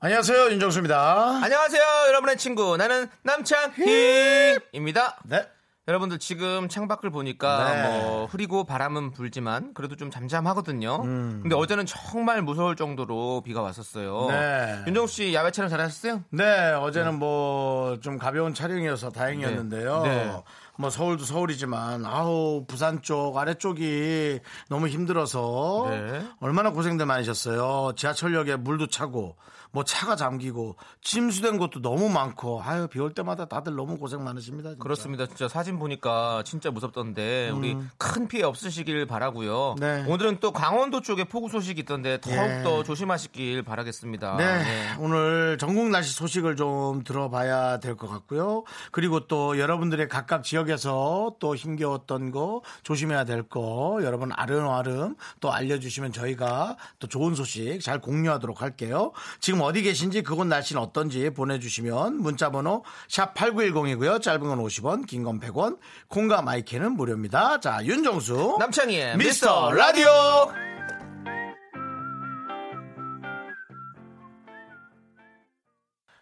안녕하세요 윤정수입니다. 안녕하세요, 여러분의 친구. 나는 남창희입니다. 네. 여러분들 지금 창밖을 보니까 네. 뭐 흐리고 바람은 불지만 그래도 좀 잠잠하거든요. 음. 근데 어제는 정말 무서울 정도로 비가 왔었어요. 네. 윤정수 씨 야외 촬영 잘하셨어요? 네, 어제는 뭐좀 가벼운 촬영이어서 다행이었는데요. 네. 네. 뭐 서울도 서울이지만 아우 부산 쪽 아래쪽이 너무 힘들어서 네. 얼마나 고생들 많으셨어요. 지하철역에 물도 차고 뭐 차가 잠기고 침수된 곳도 너무 많고 아유 비 올 때마다 다들 너무 고생 많으십니다. 진짜. 그렇습니다. 진짜 사진 보니까 진짜 무섭던데 우리 큰 피해 없으시길 바라고요. 음. 네. 오늘은 또 강원도 쪽에 폭우 소식이 있던데 더욱 예. 더 조심하시길 바라겠습니다. 네, 네. 오늘 전국 날씨 소식을 좀 들어봐야 될 것 같고요. 그리고 또 여러분들의 각각 지역에서 또 힘겨웠던 거 조심해야 될 거 여러분 아름아름 또 알려주시면 저희가 또 좋은 소식 잘 공유하도록 할게요. 지금 어디 계신지 그곳 날씨는 어떤지 보내주시면 문자번호 샵 8910이고요. 짧은 건 50원, 긴 건 100원, 콩과 마이크는 무료입니다. 자, 윤정수. 남창희의 미스터 라디오.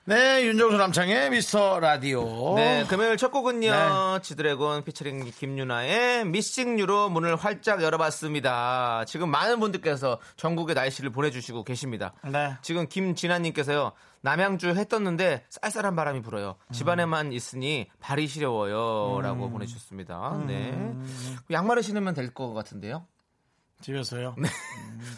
네, 윤정수 남창의 미스터 라디오. 네, 금요일 첫 곡은요. 네. 지드래곤 피처링 김유나의 미싱유로 문을 활짝 열어봤습니다. 지금 많은 분들께서 전국의 날씨를 보내주시고 계십니다. 네. 지금 김진아님께서요. 남양주 해 떴는데 쌀쌀한 바람이 불어요. 음. 집안에만 있으니 발이 시려워요. 라고 보내주셨습니다. 네. 양말을 신으면 될 것 같은데요. 집에서요. 음,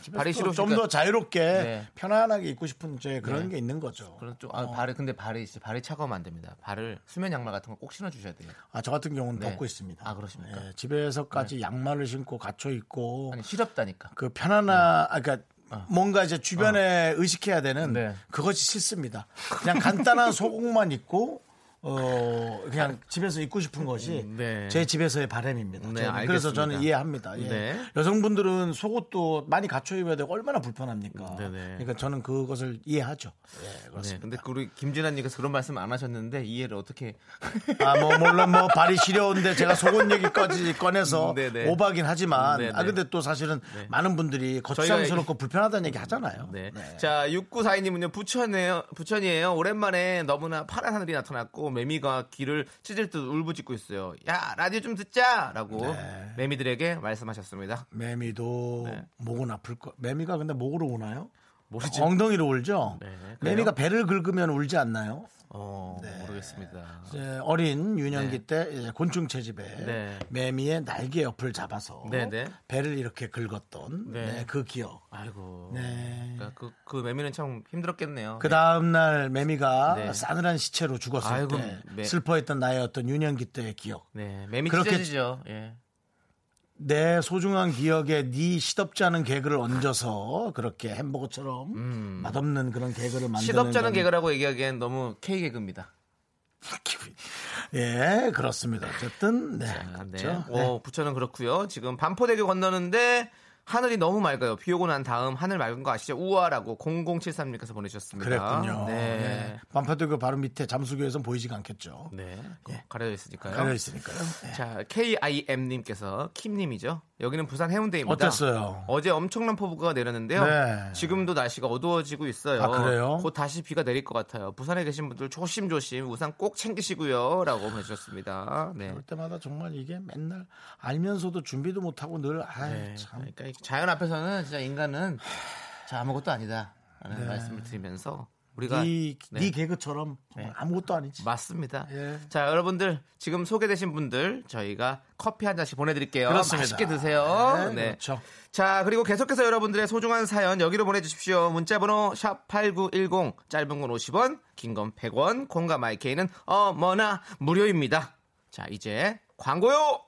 집에서 발이 좀 시려우니까- 더 자유롭게 네. 편안하게 입고 싶은 이제 그런 네. 게 있는 거죠. 그런 좀, 아, 발이, 근데 발이, 진짜 발이 차가우면 안 됩니다. 발을 수면 양말 같은 거 꼭 신어 주셔야 돼요. 아, 저 같은 경우는 네. 벗고 있습니다. 아, 그러십니까? 예, 집에서까지 양말을 신고 갇혀 있고 아니, 시렵다니까. 그 편안한 아 그러니까 뭔가 이제 주변에 의식해야 되는 네. 그것이 싫습니다. 그냥 간단한 소공만 입고 어 그냥 집에서 입고 싶은 것이 네. 제 집에서의 바람입니다. 네. 그래서 저는. 이해합니다. 예. 네. 여성분들은 속옷도 많이 갖춰 입어야 되고 얼마나 불편합니까? 네, 네. 그러니까 저는 그것을 이해하죠. 예, 네, 그렇습니다. 근데 그 우리 김진아님께서 그런 말씀 안 하셨는데 이해를 어떻게 아, 뭐, 물론 뭐, 발이 시려운데 제가 속옷 얘기까지 꺼내서 음. 오바긴 하지만. 아, 근데 또 사실은 많은 분들이 거추장스럽고 불편하다는 얘기 하잖아요. 네. 네. 자, 6942님은요, 부천이에요. 부천이에요. 오랜만에 너무나 파란 하늘이 나타났고, 매미가 귀를 찢을 듯 울부짖고 있어요. 야, 라디오 좀 듣자! 라고 네. 매미들에게 말씀하셨습니다. 매미도 네. 목은 아플 거. 매미가 근데 목으로 우나요? 모르지. 엉덩이로 울죠? 네? 매미가 배를 긁으면 울지 않나요? 어, 네. 모르겠습니다. 이제 어린 유년기 네. 때 이제 곤충 채집에 네. 매미의 날개 옆을 잡아서 네, 네. 배를 이렇게 긁었던 그 기억. 아이고. 네. 그러니까 그, 그 매미는 참 힘들었겠네요. 그 다음날 매미가 네. 싸늘한 시체로 죽었을 아이고, 때 매- 슬퍼했던 나의 어떤 유년기 때의 기억. 네. 매미 그렇게- 찢어지죠. 예. 내 소중한 기억에 네 시덥지 않은 개그를 얹어서 그렇게 햄버거처럼 맛없는 그런 개그를 만드는 음. 시덥잖은 건- 개그라고 얘기하기엔 너무 K 개그입니다. 예 그렇습니다 어쨌든 네 아, 네. 그렇죠 오, 부천은 그렇고요. 지금 반포대교 건너는데 하늘이 너무 맑아요. 비 오고 난 다음 하늘 맑은 거 아시죠? 우아라고 0073님께서 보내주셨습니다. 그랬군요 네. 네. 반파대교 바로 밑에 잠수교에선 보이지가 않겠죠 네. 가려져 있으니까요. 가려 있으니까요 네. 자, KIM님께서 킴님이죠. 여기는 부산 해운대입니다. 어땠어요? 어제 엄청난 폭우가 내렸는데요. 네. 지금도 날씨가 어두워지고 있어요. 아, 그래요? 곧 다시 비가 내릴 것 같아요. 부산에 계신 분들 조심조심 우산 꼭 챙기시고요. 라고 보내주셨습니다. 네. 그럴 때마다 정말 이게 맨날 알면서도 준비도 못 하고 늘 아이 네, 참 그러니까 이 자연 앞에서는 진짜 인간은 자 아무것도 아니다 라는 말씀을 드리면서 우리가 네, 네. 네 개그처럼 네. 아무것도 아니지 맞습니다. 예. 자 여러분들 지금 소개되신 분들 저희가 커피 한 잔씩 보내드릴게요. 그렇습니다. 맛있게 드세요. 네, 그렇죠. 자 그리고 계속해서 여러분들의 소중한 사연 여기로 보내주십시오. 문자번호 샵 #8910 짧은 건 50원, 긴 건 100원, 콩과 마이케이는 어머나 무료입니다. 자 이제 광고요.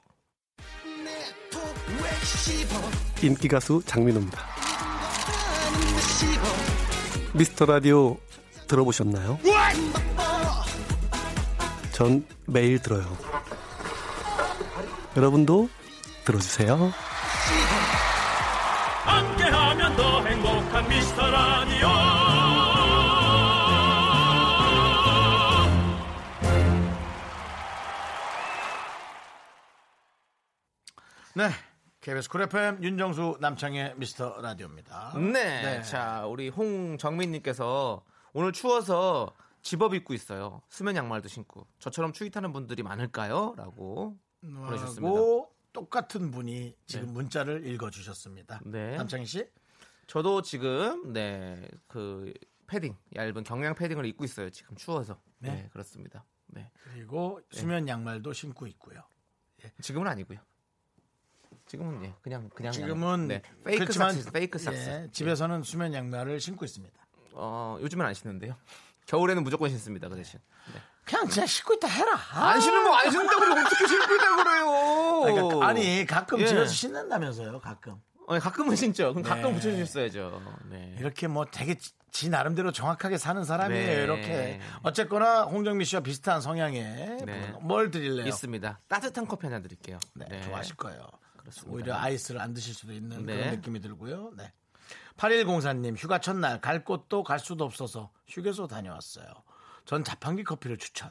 인기 가수 장민호입니다. 미스터 라디오 들어보셨나요? 전 매일 들어요. 여러분도 들어주세요. 함께하면 더 행복한 미스터 라디오 네. KBS 쿨 FM 윤정수 남창희의 미스터 라디오입니다. 네. 네. 자, 우리 홍정민님께서 오늘 추워서 집업 입고 있어요. 수면 양말도 신고. 저처럼 추위 타는 분들이 많을까요? 라고 보내주셨습니다. 하고 똑같은 분이 지금 네. 문자를 읽어주셨습니다. 네. 남창희 씨? 저도 지금 네 그 패딩 얇은 경량 패딩을 입고 있어요. 지금 추워서. 네, 네. 그렇습니다. 네. 그리고 수면 양말도 신고 있고요. 지금은 아니고요. 지금은 예, 그냥 그냥 지금은 네. fake 그렇지만 socks, fake socks. 예, 집에서는 수면 양말을 신고 있습니다. 어, 요즘은 안 신는데요. 겨울에는 무조건 신습니다. 그 대신. 네. 그냥 진짜 신고 있다 해라. 아. 안 신는 거 안 신는다고 어떻게 신고 있다 그래요? 그러니까 아니 가끔 예. 집에서 신는다면서요. 가끔 아니, 가끔은 신죠. 그럼 가끔 네. 붙여주셨어야죠. 네. 이렇게 뭐 되게 지, 지 나름대로 정확하게 사는 사람이에요. 네. 이렇게 어쨌거나 홍정미 씨와 비슷한 성향의 네. 분. 뭘 드릴래요? 있습니다. 따뜻한 커피 하나 드릴게요. 네, 좋아하실 거예요. 그렇습니다. 오히려 아이스를 안 드실 수도 있는 네. 그런 느낌이 들고요. 네. 8104님, 휴가 첫날 갈 곳도 갈 수도 없어서 휴게소 다녀왔어요. 전 자판기 커피를 추천.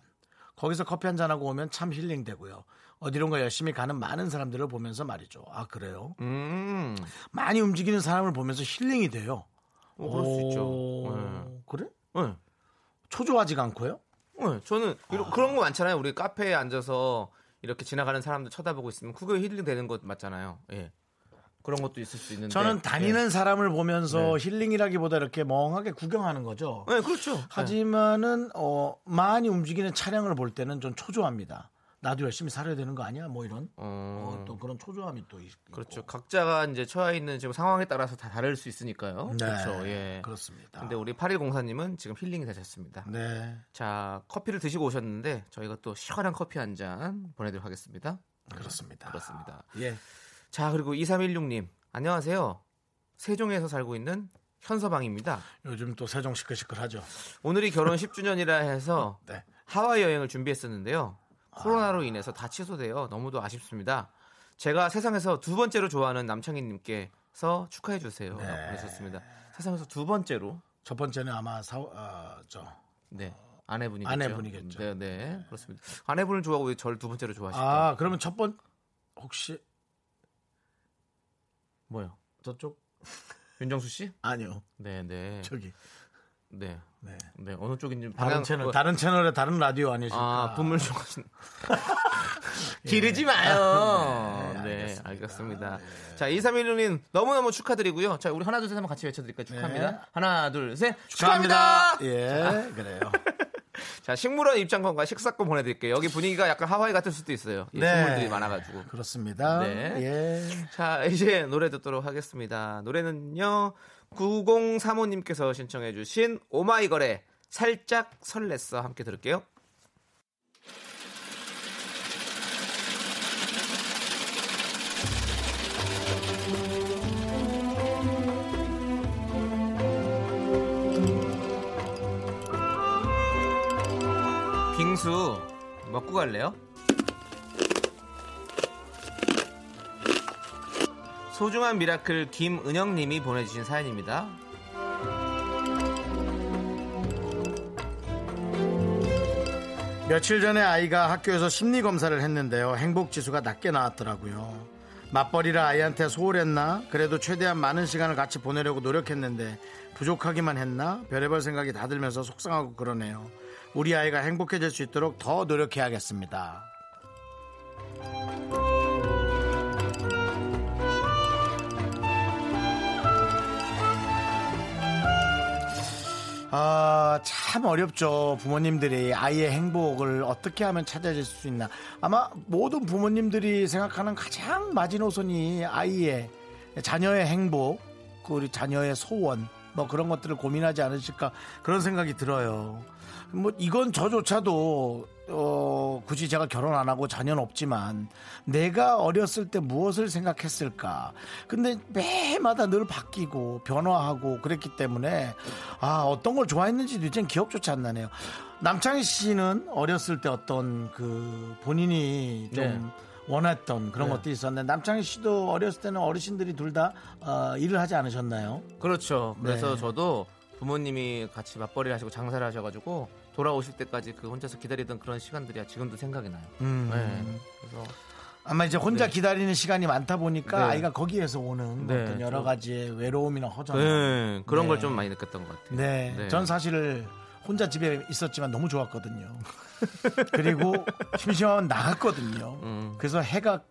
거기서 커피 한 잔하고 오면 참 힐링되고요. 어디론가 열심히 가는 많은 사람들을 보면서 말이죠. 아, 그래요? 음, 많이 움직이는 사람을 보면서 힐링이 돼요. 어, 그럴 수 오, 있죠. 그래? 네. 초조하지가 않고요? 네, 저는 이런- 그런 거 많잖아요. 우리 카페에 앉아서 이렇게 지나가는 사람들 쳐다보고 있으면 그게 힐링 되는 것 맞잖아요. 예. 그런 것도 있을 수 있는데. 저는 다니는 사람을 보면서 네. 힐링이라기보다 이렇게 멍하게 구경하는 거죠. 예. 네, 그렇죠. 하지만은 어, 많이 움직이는 차량을 볼 때는 좀 초조합니다. 나도 열심히 살아야 되는 거 아니야? 뭐 이런 어, 어, 또 그런 초조함이 또 있고. 그렇죠. 각자가 이제 처해 있는 지금 상황에 따라서 다 다를 수 있으니까요. 네, 그렇죠. 예. 그렇습니다. 근데 우리 8104님은 지금 힐링이 되셨습니다. 네, 자, 커피를 드시고 오셨는데 저희가 또 시원한 커피 한 잔 보내드리도록 하겠습니다. 그렇습니다. 그렇습니다. 예, 자, 그리고 2316님. 안녕하세요. 세종에서 살고 있는 현서방입니다. 요즘 또 세종 시끌시끌하죠. 오늘이 결혼 10주년이라 해서 네. 하와이 여행을 준비했었는데요. 코로나로 인해서 다 취소되어 너무도 아쉽습니다. 제가 세상에서 두 번째로 좋아하는 남창희님께서 축하해 주세요. 네. 보내셨습니다. 세상에서 두 번째로 첫 번째는 아마 사, 어, 저 네 아내분이겠죠. 아내분이겠죠. 네, 네 그렇습니다. 아내분을 좋아하고 왜 저를 두 번째로 좋아하실까요? 아, 그러면 첫 번 혹시 뭐요? 저쪽 윤정수 씨? 아니요, 네, 네, 저기 네, 네. 네 어느 쪽인지 다른 채널, 뭐- 다른 채널의 다른 라디오 아니실까? 아, 분물 좋아하신. 기르지 마요. 네, 네, 알겠습니다. 알겠습니다. 자, 2316님 너무너무 축하드리고요. 자, 우리 하나, 둘, 셋 한번 같이 외쳐 드릴까요? 축하합니다. 네. 하나, 둘, 셋. 축하합니다. 축하합니다. 예, 그래요. 자, 식물원 입장권과 식사권 보내드릴게요. 여기 분위기가 약간 하와이 같을 수도 있어요. 이 네. 식물들이 많아가지고. 그렇습니다. 네. 예. 자, 이제 노래 듣도록 하겠습니다. 노래는요, 9035님께서 신청해주신 오마이걸의 살짝 설렜어. 함께 들을게요. 빙수 먹고 갈래요? 소중한 미라클 김은영님이 보내주신 사연입니다. 며칠 전에 아이가 학교에서 심리 검사를 했는데요. 행복 지수가 낮게 나왔더라고요. 맞벌이라 아이한테 소홀했나? 그래도 최대한 많은 시간을 같이 보내려고 노력했는데 부족하기만 했나? 별의별 생각이 다 들면서 속상하고 그러네요. 우리 아이가 행복해질 수 있도록 더 노력해야겠습니다. 아, 참 어렵죠. 부모님들이 아이의 행복을 어떻게 하면 찾아질 수 있나. 아마 모든 부모님들이 생각하는 가장 마지노선이 아이의 자녀의 행복, 그 우리 자녀의 소원, 뭐 그런 것들을 고민하지 않으실까 그런 생각이 들어요. 뭐 이건 저조차도 어 굳이 제가 결혼 안 하고 자녀는 없지만 내가 어렸을 때 무엇을 생각했을까 근데 매마다 늘 바뀌고 변화하고 그랬기 때문에 아 어떤 걸 좋아했는지도 이젠 기억조차 안 나네요 남창희 씨는 어렸을 때 어떤 그 본인이 좀 네. 원했던 그런 네. 것들이 있었는데 남창희 씨도 어렸을 때는 어르신들이 둘다 어, 일을 하지 않으셨나요? 그렇죠. 그래서 네. 저도 부모님이 같이 맞벌이 하시고 장사를 하셔가지고 돌아오실 때까지 그 혼자서 기다리던 그런 시간들이 지금도 생각이 나요. 음. 네. 그래서 아마 이제 혼자 네. 기다리는 시간이 많다 보니까 네. 아이가 거기에서 오는 네, 어떤 여러 저- 가지의 외로움이나 허전. 네, 그런 네. 걸좀 많이 느꼈던 것 같아요. 네. 네. 전 사실 혼자 집에 있었지만 너무 좋았거든요. 그리고 심심하면 나갔거든요. 음. 그래서 해가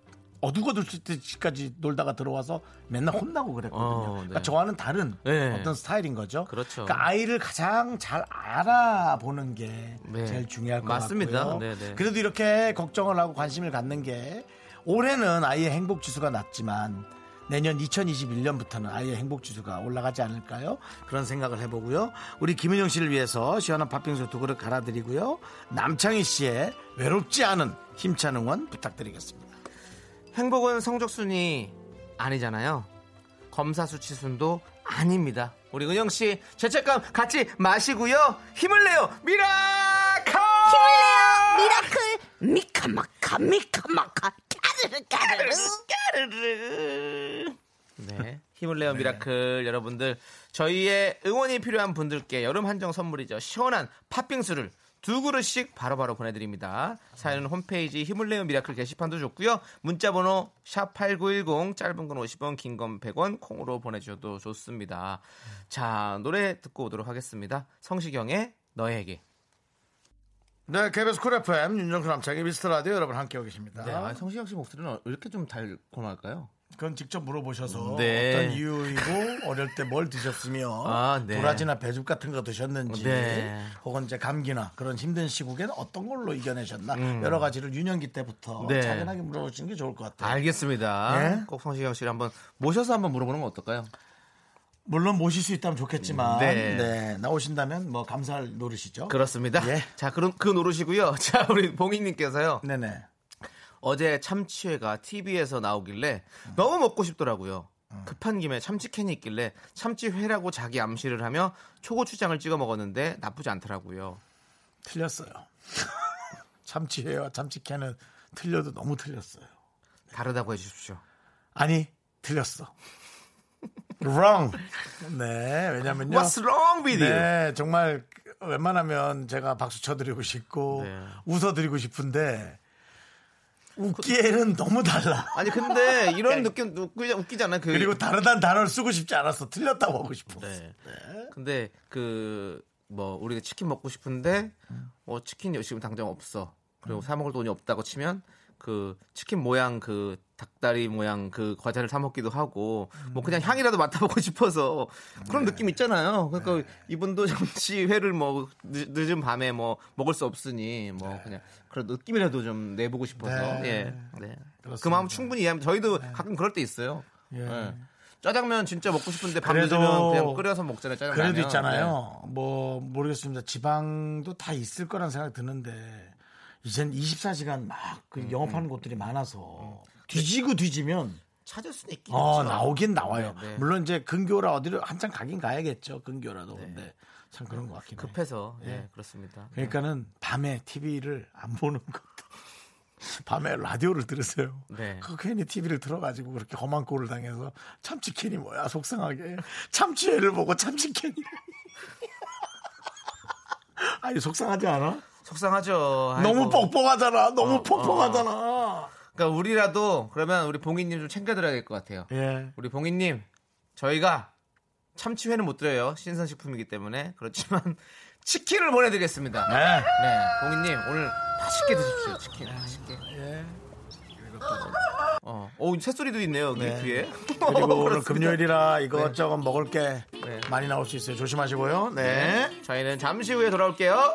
어둑어둘 때까지 놀다가 들어와서 맨날 혼나고 그랬거든요. 어, 네. 그러니까 저와는 다른 네. 어떤 스타일인 거죠. 그렇죠. 그러니까 아이를 가장 잘 알아보는 게 네. 제일 중요할 것 맞습니다. 같고요. 네, 네. 그래도 이렇게 걱정을 하고 관심을 갖는 게 올해는 아이의 행복 지수가 낮지만 내년 2021년부터는 아이의 행복 지수가 올라가지 않을까요? 그런 생각을 해보고요. 우리 김은영 씨를 위해서 시원한 팥빙수 두 그릇 갈아드리고요. 남창희 씨의 외롭지 않은 힘찬 응원 부탁드리겠습니다. 행복은 성적순이 아니잖아요. 검사 수치순도 아닙니다. 우리 은영 씨 죄책감 같이 마시고요. 힘을 내요. 미라카! 미라클 미카마카 미카마카 까르르 까르르. 까르르. 네. 힘을 내요 미라클 여러분들. 저희의 응원이 필요한 분들께 여름 한정 선물이죠. 시원한 팥빙수를 두 그릇씩 바로 바로 보내드립니다. 사연은 홈페이지 힘을 내요 미라클 게시판도 좋고요. 문자번호 샵 8910 짧은 건 50원 긴 건 100원 콩으로 보내주셔도 좋습니다. 자 노래 듣고 오도록 하겠습니다. 성시경의 너에게 네, KBS 쿨 FM 윤정수 남창희 미스터 라디오 여러분 함께하고 계십니다. 네, 아, 성시경 씨 목소리는 왜 이렇게 좀 달콤할까요? 그건 직접 물어보셔서 네. 어떤 이유이고 어릴 때 뭘 드셨으며 아, 네. 도라지나 배즙 같은 거 드셨는지 네. 혹은 이제 감기나 그런 힘든 시국에는 어떤 걸로 이겨내셨나 음. 여러 가지를 유년기 때부터 네. 차근하게 물어보시는 게 좋을 것 같아요. 알겠습니다 네. 꼭 성시경 씨를 한번 모셔서 한번 물어보는 건 어떨까요? 물론 모실 수 있다면 좋겠지만 네. 네, 나오신다면 뭐 감사할 노릇이죠. 그렇습니다. 예. 자, 그럼 그 노릇이고요. 자, 우리 봉희 님께서요. 네네. 어제 참치회가 TV에서 나오길래 너무 먹고 싶더라고요. 급한 김에 참치캔이 있길래 참치회라고 자기 암시를 하며 초고추장을 찍어 먹었는데 나쁘지 않더라고요. 틀렸어요. 참치회와 참치캔은 틀려도 너무 틀렸어요. 다르다고 해주십시오. 아니 틀렸어. Wrong. 네, 왜냐면요. What's wrong with you? 네, 정말 웬만하면 제가 박수 쳐드리고 싶고 네. 웃어드리고 싶은데 웃기에는 너무 달라. 아니 근데 이런 느낌 웃기, 웃기잖아요. 그, 그리고 다르다는 단어를 쓰고 싶지 않았어. 틀렸다고 하고 싶어. 네. 근데 그 뭐 우리가 치킨 먹고 싶은데 어 치킨이 지금 당장 없어. 그리고 사 먹을 돈이 없다고 치면 그 치킨 모양 그 닭다리 모양 그 과자를 사 먹기도 하고 뭐 그냥 향이라도 맡아보고 싶어서 그런 느낌 있잖아요. 그러니까 이분도 잠시 회를 뭐 늦, 늦은 밤에 뭐 먹을 수 없으니 뭐 그냥 그런 느낌이라도 좀 내보고 싶어서 네. 예. 네. 그. 마음 충분히 이해합니다. 저희도 가끔 그럴 때 있어요. 예. 예. 짜장면 진짜 먹고 싶은데 밤 늦으면 그냥 끓여서 먹잖아요. 짜장면. 그래도 있잖아요. 뭐 모르겠습니다. 지방도 다 있을 거란 생각 드는데 이젠 24시간 막그 음, 영업하는 곳들이 많아서 뒤지고 뒤지면 찾을 수는 있긴 어, 있죠. 나오긴 나와요. 네, 네. 물론 이제 근교라 어디를 한참 가긴 가야겠죠. 근교라도. 근데 참 그런 것 같긴 해요. 급해서 예, 그렇습니다. 그러니까는 밤에 TV를 안 보는 것도 밤에 라디오를 들으세요. 네. 그 괜히 TV를 틀어가지고 그렇게 험한 꼴을 당해서 참치캔이 뭐야 속상하게 참치회를 보고 참치캔이 아니 속상하지 않아? 속상하죠. 아이고. 너무 뻑뻑하잖아. 너무 어, 퍽퍽하잖아. 그러니까 우리라도 그러면 우리 봉희님 좀 챙겨드려야 될 것 같아요. 예. 우리 봉희님 저희가 참치회는 못 드려요. 신선식품이기 때문에 그렇지만 치킨을 보내드리겠습니다. 네. 네, 봉희님 오늘 맛있게 드십시오. 치킨 맛있게. 예. 어, 오 새소리도 있네요 네. 뒤에. 그리고 오늘. 금요일이라 이것저것 먹을 게 네. 많이 나올 수 있어요. 조심하시고요. 네. 네, 저희는 잠시 후에 돌아올게요.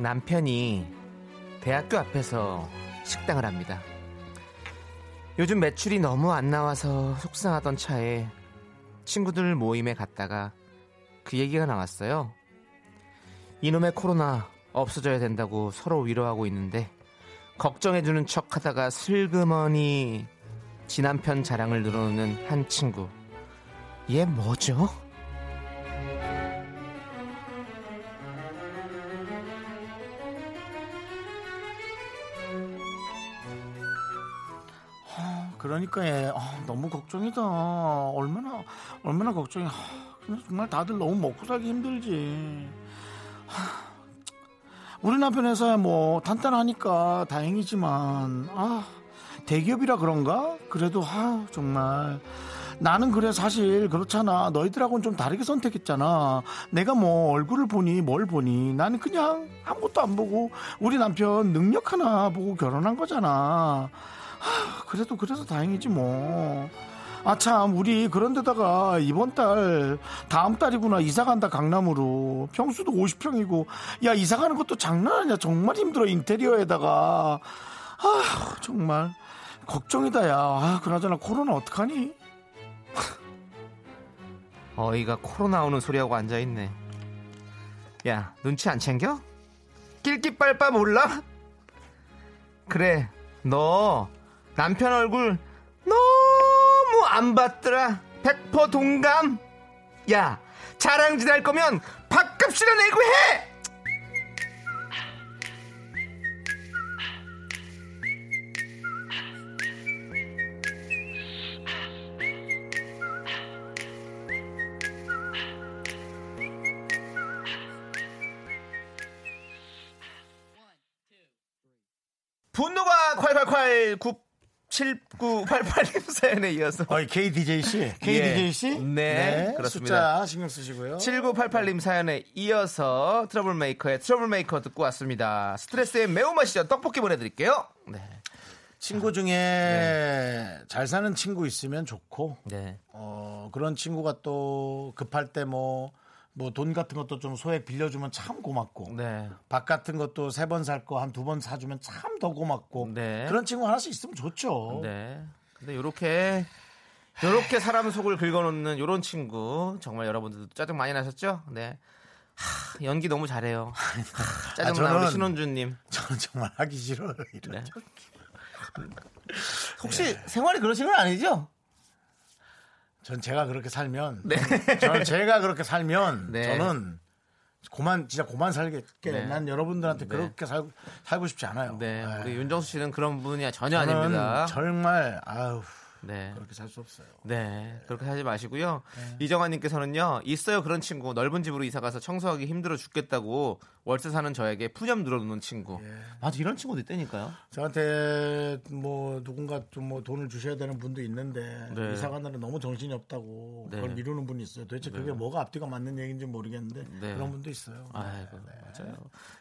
남편이 대학교 앞에서 식당을 합니다. 요즘 매출이 너무 안 나와서 속상하던 차에 친구들 모임에 갔다가 그 얘기가 나왔어요. 이놈의 코로나 없어져야 된다고 서로 위로하고 있는데 걱정해주는 척 하다가 슬그머니 지 남편 자랑을 늘어놓는 한 친구. 얘 뭐죠? 그러니까 얘 아, 너무 걱정이다. 얼마나 얼마나 걱정이. 아, 근데 정말 다들 너무 먹고 살기 힘들지. 하, 우리 남편 회사야 뭐 탄탄하니까 다행이지만 아 대기업이라 그런가? 그래도 아 정말 나는 그래 사실 그렇잖아. 너희들하고는 좀 다르게 선택했잖아. 내가 뭐 얼굴을 보니 뭘 보니 나는 그냥 아무것도 안 보고 우리 남편 능력 하나 보고 결혼한 거잖아. 하, 그래도 그래서 다행이지 뭐. 아 참 우리 그런데다가 이번 달 다음 달이구나 이사 간다 강남으로 평수도 50평이고 야 이사 가는 것도 장난 아니야 정말 힘들어 인테리어에다가 아 정말 걱정이다 야 아, 그나저나 코로나 어떡하니 어이가 코로나 오는 소리하고 앉아있네. 야, 눈치 안 챙겨? 낄끼빨빠 몰라? 그래, 너 남편 얼굴 너무 안 봤더라. 백퍼 동감? 야, 자랑질 할 거면 밥값이나 내고 해! 분노가 콸콸콸 97988님 사연에 이어서 어이 KDJ 씨 KDJ 씨 네, 그렇습니다. 숫자 신경 쓰시고요 7988님 사연에 이어서 트러블 메이커의 트러블 메이커 듣고 왔습니다. 스트레스의 매운맛이죠. 떡볶이 보내드릴게요. 네. 친구 중에 잘 사는 친구 있으면 좋고 네. 어, 그런 친구가 또 급할 때뭐 뭐 돈 같은 것도 좀 소액 빌려주면 참 고맙고 네. 밥 같은 것도 세 번 살 거 한 두 번 사주면 참 더 고맙고 네. 그런 친구 하나씩 있으면 좋죠. 네. 근데 요렇게 요렇게 사람 속을 긁어놓는 요런 친구 정말 여러분들도 짜증 많이 나셨죠? 네. 하, 연기 너무 잘해요. 하, 짜증나 아, 우리 신원주님. 저는 정말 하기 싫어요. 이런 네. 저- 혹시 생활이 그러신 건 아니죠? 전 제가 그렇게 살면 네. 저는 제가 그렇게 살면 네. 저는 고만 진짜 고만 살겠게 네. 난 여러분들한테 네. 그렇게 살, 살고 싶지 않아요. 네. 네. 우리 윤정수 씨는 그런 분이 전혀 아닙니다. 정말 아우 네. 그렇게 살 수 없어요. 네, 그렇게 하지 마시고요. 네. 이정환님께서는요, 있어요 그런 친구 넓은 집으로 이사 가서 청소하기 힘들어 죽겠다고 월세 사는 저에게 푸념 늘어놓는 친구. 예. 맞아 이런 친구도 있다니까요. 저한테 뭐 누군가 좀 뭐 돈을 주셔야 되는 분도 있는데 네. 이사 가느라 너무 정신이 없다고 네. 그걸 미루는 분이 있어요. 도대체 그게 뭐가 앞뒤가 맞는 얘기인지 모르겠는데 네. 그런 분도 있어요. 아이고 네. 맞아요.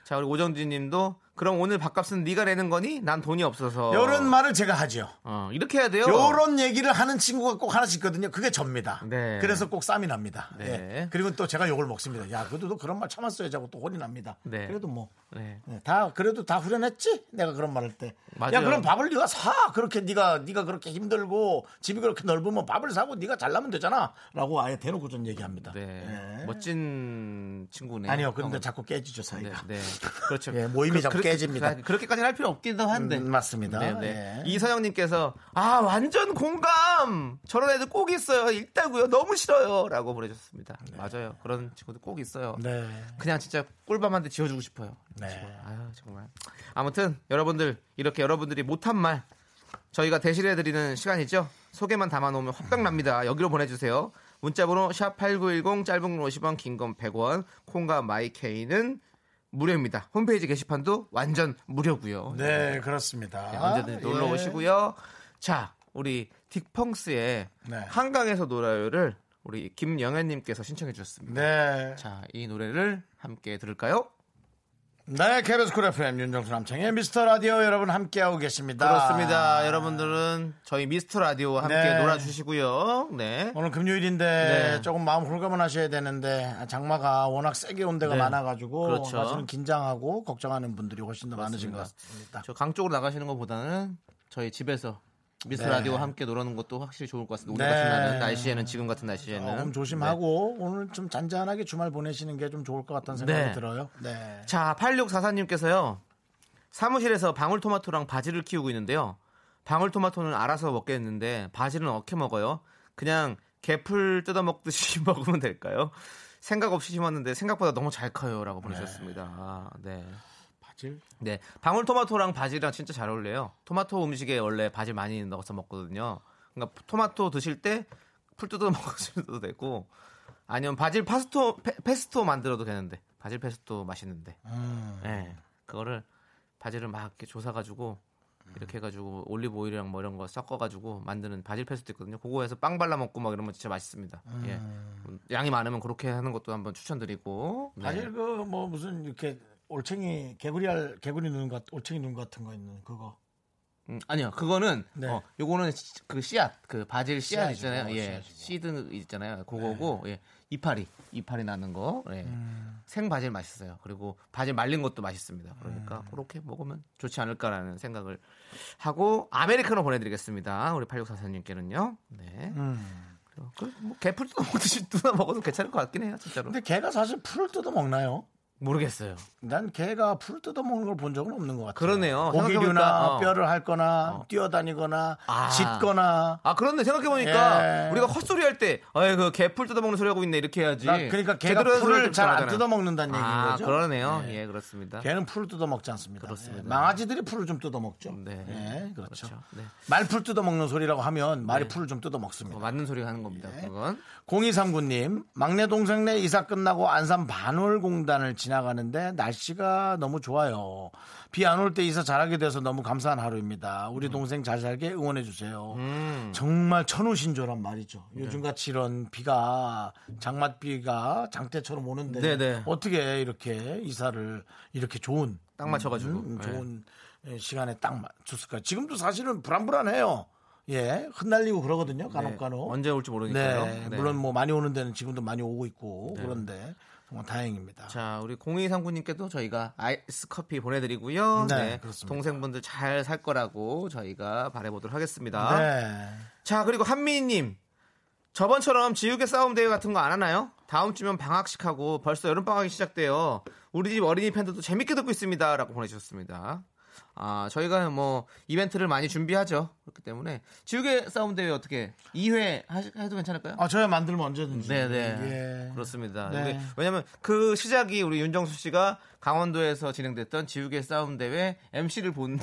자 우리 오정진님도 그럼 오늘 밥값은 네가 내는 거니? 난 돈이 없어서. 이런 말을 제가 하죠. 어, 이렇게 해야 돼요. 요런 얘기를 하는 친구가 꼭 하나씩 있거든요. 그게 접니다. 네. 그래서 꼭 쌈이 납니다. 네. 예. 그리고 또 제가 욕을 먹습니다. 야, 그래도 너 그런 말 참았어야지 하고 또 혼이 납니다. 네. 그래도 뭐. 네. 네, 다 그래도 다 후련했지 내가 그런 말 할 때. 맞아요. 야 그럼 밥을 네가 사 그렇게 네가 네가 그렇게 힘들고 집이 그렇게 넓으면 밥을 사고 네가 잘나면 되잖아라고 아예 대놓고 좀 얘기합니다. 네. 예. 멋진 친구네. 아니요, 그런데 형은. 자꾸 깨지죠 네, 사이가. 네. 그렇죠. 예, 모임이 자꾸 그래- 깨집니다. 그렇게까지는 할 필요 없기도 한데. 음, 맞습니다. 네네. 예. 이서영님께서 아 완전 공감. 저런 애들 꼭 있어요. 있다고요. 너무 싫어요.라고 보내주셨습니다. 맞아요. 그런 친구들 꼭 있어요. 네. 그냥 진짜 꿀밤한테 지어주고 싶어요. 네. 아유 정말. 아무튼 여러분들 이렇게 여러분들이 못한 말 저희가 대신해드리는 시간이죠. 속에만 담아놓으면 화병 납니다. 여기로 보내주세요. 문자번호 샵 #8910 짧은 건 50원, 긴 건 100원. 콩과 마이케이는 무료입니다. 홈페이지 게시판도 완전 무료고요. 네, 그렇습니다. 네, 언제든지 놀러 예. 오시고요. 자, 우리 딕펑스의 네. 한강에서 놀아요를 우리 김영애님께서 신청해 주셨습니다. 네. 자, 이 노래를 함께 들을까요? 네, KBS 쿨 FM 윤정수 남창희의 미스터 라디오 여러분 함께하고 계십니다. 그렇습니다. 여러분들은 저희 미스터 라디오와 함께 네. 놀아주시고요. 네. 오늘 금요일인데 네. 조금 마음 홀가분하셔야 되는데 장마가 워낙 세게 온 데가 네. 많아가지고 그렇죠. 사실은 긴장하고 걱정하는 분들이 훨씬 더 많으신 것 같습니다. 저 강 쪽으로 나가시는 것보다는 저희 집에서 미스터 네. 라디오와 함께 놀아는 것도 확실히 좋을 것 같습니다. 네. 오늘 같은 날은 날씨에는 지금 같은 날씨에는 조금 네. 조심하고 오늘 좀 잔잔하게 주말 보내시는 게 좀 좋을 것 같다는 생각이 네. 들어요. 네. 자, 8644님께서요. 사무실에서 방울토마토랑 바지를 키우고 있는데요. 방울토마토는 알아서 먹겠는데 바지는 어떻게 먹어요? 그냥 개풀 뜯어 먹듯이 먹으면 될까요? 생각 없이 심었는데 생각보다 너무 잘 커요라고 보내셨습니다. 아, 네. 바질? 네. 방울토마토랑 바지랑 진짜 잘 어울려요. 토마토 음식에 원래 바질 많이 넣어서 먹거든요. 그러니까 토마토 드실 때 풀 뜯어 먹으셔도 되고 아니면 바질 파스토 페, 페스토 만들어도 되는데 바질 페스토 맛있는데. 음. 네. 그거를 바질을 막 이렇게 조사 가지고 이렇게 해가지고 올리브 오일이랑 뭐 이런 거 섞어가지고 만드는 바질 페스토 있거든요. 그거 해서 빵 발라 먹고 막 이러면 진짜 맛있습니다. 예. 음. 양이 많으면 그렇게 하는 것도 한번 추천드리고. 네. 바질 그뭐 무슨 이렇게 올챙이 개구리 알 개구리 눈 같 올챙이 눈 같은 거 있는 그거. 음, 아니요, 그거는 네. 어, 요거는 시- 그 씨앗, 그 바질 씨앗 씨앗이고, 있잖아요. 예, 씨앗이고. 씨드 있잖아요. 그거고 예, 이파리, 이파리 나는 거. 예. 음. 생 바질 맛있어요. 그리고 바질 말린 것도 맛있습니다. 그러니까 그렇게 먹으면 좋지 않을까라는 생각을 하고 아메리카노 보내드리겠습니다. 우리 8644님께는요. 네. 음. 그, 뭐 개풀 뜯어 먹듯이 뜯어 먹어도 괜찮을 것 같긴 해요, 진짜로. 근데 개가 사실 풀을 뜯어 먹나요? 모르겠어요. 난 개가 풀을 뜯어 먹는 걸 본 적은 없는 것 같아요. 그러네요. 생각해보니까, 어. 뼈를 핥거나 뛰어다니거나 아. 짖거나 아 그렇네 생각해보니까 예. 우리가 헛소리 할 때 아이 그 개풀 뜯어먹는 소리 하고 있네 이렇게 해야지 나 그러니까 개가 풀을 잘안 하잖아요. 뜯어 먹는다는 얘기인 아 거죠. 그러네요 네. 예 그렇습니다 개는 풀을 뜯어 먹지 않습니다. 그렇습니다. 예, 망아지들이 풀을 좀 뜯어 먹죠. 네. 네, 그렇죠. 그렇죠. 네. 말풀 뜯어 먹는 소리라고 하면 말이 네. 풀을 좀 뜯어 먹습니다. 뭐 맞는 소리 하는 겁니다 네. 그건 0239님, 막내 동생네 이사 끝나고 안산 반월공단을 지나가는데 날씨가 너무 좋아요. 비 안 올 때 이사 잘하게 돼서 너무 감사한 하루입니다. 우리 동생 잘 살게 응원해 주세요. 음. 정말 천우신조란 말이죠. 요즘같이 이런 비가 장맛비가 장대처럼 오는데 네네. 어떻게 이렇게 이사를 이렇게 좋은 딱 맞춰가지고. 음, 네. 좋은 시간에 딱 맞췄을까요? 지금도 사실은 불안불안해요. 예, 흩날리고 그러거든요. 간혹간혹. 네. 언제 올지 모르니까요 네, 네. 물론 뭐 많이 오는 데는 지금도 많이 오고 있고 그런데 정말 다행입니다. 자 우리 0239님께도 저희가 아이스 커피 보내드리고요 네, 네, 그렇습니다. 동생분들 잘 살 거라고 저희가 바라보도록 하겠습니다 네. 자 그리고 한미희님 저번처럼 지우개 싸움 대회 같은 거 안 하나요? 다음 주면 방학식 하고 벌써 여름 방학이 시작돼요. 우리 집 어린이 팬들도 재밌게 듣고 있습니다 라고 보내주셨습니다. 아 저희가 뭐 이벤트를 많이 준비하죠. 그렇기 때문에 지우개 싸움 대회 어떻게 2회 하시, 해도 괜찮을까요? 아, 저야 만들면 언제든지. 네 네 예. 그렇습니다. 네. 왜냐하면 그 시작이 우리 윤정수 씨가 강원도에서 진행됐던 지우개 싸움 대회 MC를 본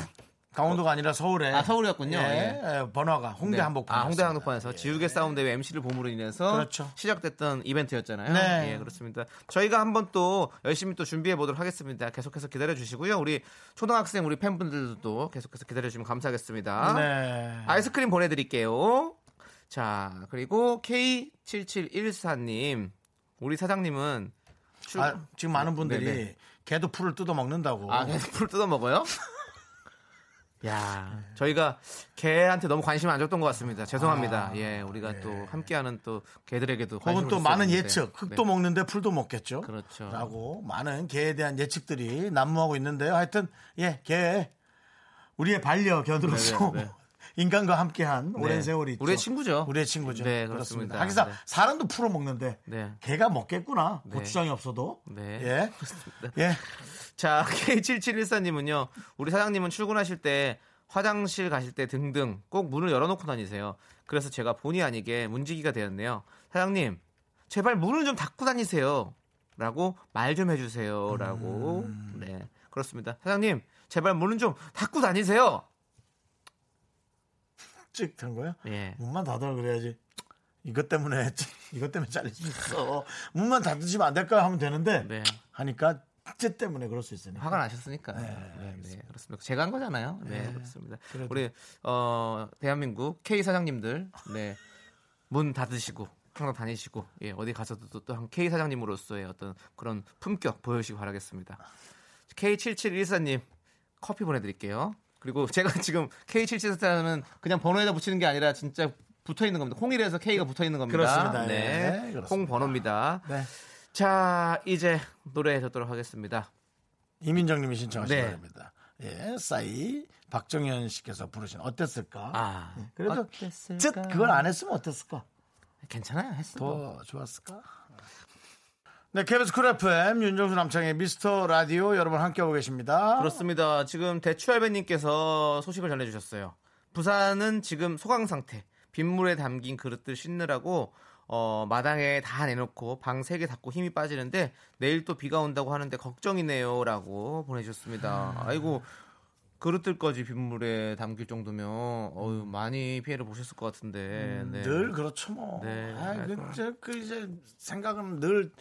강원도가 아니라 서울에. 아, 서울이었군요. 예, 예, 번화가 홍대 네. 한복판. 아, 홍대 한복판에서 지우개 싸움 대회 MC를 봄으로 인해서 그렇죠. 시작됐던 이벤트였잖아요. 네. 예, 그렇습니다. 저희가 한번 또 열심히 또 준비해 보도록 하겠습니다. 계속해서 기다려 주시고요. 우리 초등학생 우리 팬분들도 계속해서 기다려 주시면 감사하겠습니다. 네. 아이스크림 보내 드릴게요. 자, 그리고 K7714님. 우리 사장님은 출... 아, 지금 많은 분들이 네네. 개도 풀을 뜯어 먹는다고. 아, 계속 풀 뜯어 먹어요? 야, 저희가 개한테 너무 관심 안 줬던 것 같습니다. 죄송합니다. 아, 예, 우리가 네. 또 함께하는 또 개들에게도 혹은 또 많은. 예측, 흙도 네. 먹는데 풀도 먹겠죠. 그렇죠. 라고 많은 개에 대한 예측들이 난무하고 있는데요. 하여튼 예, 개 우리의 반려견으로서 네, 네, 네. 인간과 함께한 오랜 네. 세월이 있죠. 우리의 친구죠. 우리의 친구죠. 네, 그렇습니다. 하기사 네. 사람도 풀어 먹는데 네. 개가 먹겠구나. 네. 고추장이 없어도. 네. 예. 예. 자, K7714님은요, 우리 사장님은 출근하실 때 화장실 가실 때 등등 꼭 문을 열어놓고 다니세요. 그래서 제가 본의 아니게 문지기가 되었네요. 사장님, 제발 문을 좀 닫고 다니세요. 라고 말 좀 해주세요. 라고. 음. 네. 그렇습니다. 사장님, 제발 문은 좀 닫고 다니세요. 찍한 거야? 예. 문만 닫아 그래야지. 이것 때문에 이것 때문에 잘릴 수 있어. 문만 닫으시면 안 될까요? 하면 되는데 네. 하니까 제 때문에 그럴 수 있으니까. 화가 나셨으니까. 네, 네, 그렇습니다. 제가 한 거잖아요. 네, 그렇습니다. 우리 어 대한민국 K 사장님들, 네, 문 닫으시고 항상 다니시고, 예, 어디 가서도 또한 K 사장님으로서의 어떤 그런 품격 보여주시기 바라겠습니다. K7714님 커피 보내드릴게요. 그리고 제가 지금 K7714는 그냥 번호에다 붙이는 게 아니라 진짜 붙어 있는 겁니다. 홍일에서 K가 붙어 있는 겁니다. 그렇습니다. 네, 예, 그렇습니다. 홍 번호입니다. 네. 자, 이제 노래 듣도록 하겠습니다. 이민정 님이 신청하신 네. 노래입니다. 예, 싸이 박정현 씨께서 부르신 어땠을까? 아, 그래도 어땠을까? 즉 그걸 안 했으면 어땠을까? 괜찮아요. 했어. 더 좋았을까? 네, KBS 쿨 FM 윤정수 남창희의 미스터 라디오 여러분 함께하고 계십니다. 그렇습니다. 지금 대추알배님께서 소식을 전해주셨어요. 부산은 지금 소강 상태. 빗물에 담긴 그릇들 씻느라고 어, 마당에 다 내놓고 방세개 닫고 힘이 빠지는데 내일 또 비가 온다고 하는데 걱정이네요 라고 보내주셨습니다. 아이고 그릇들까지 빗물에 담길 정도면 어유 많이 피해를 보셨을 것 같은데 네. 늘 그렇죠 뭐. 네. 아, 그, 이제, 그 이제 생각은 늘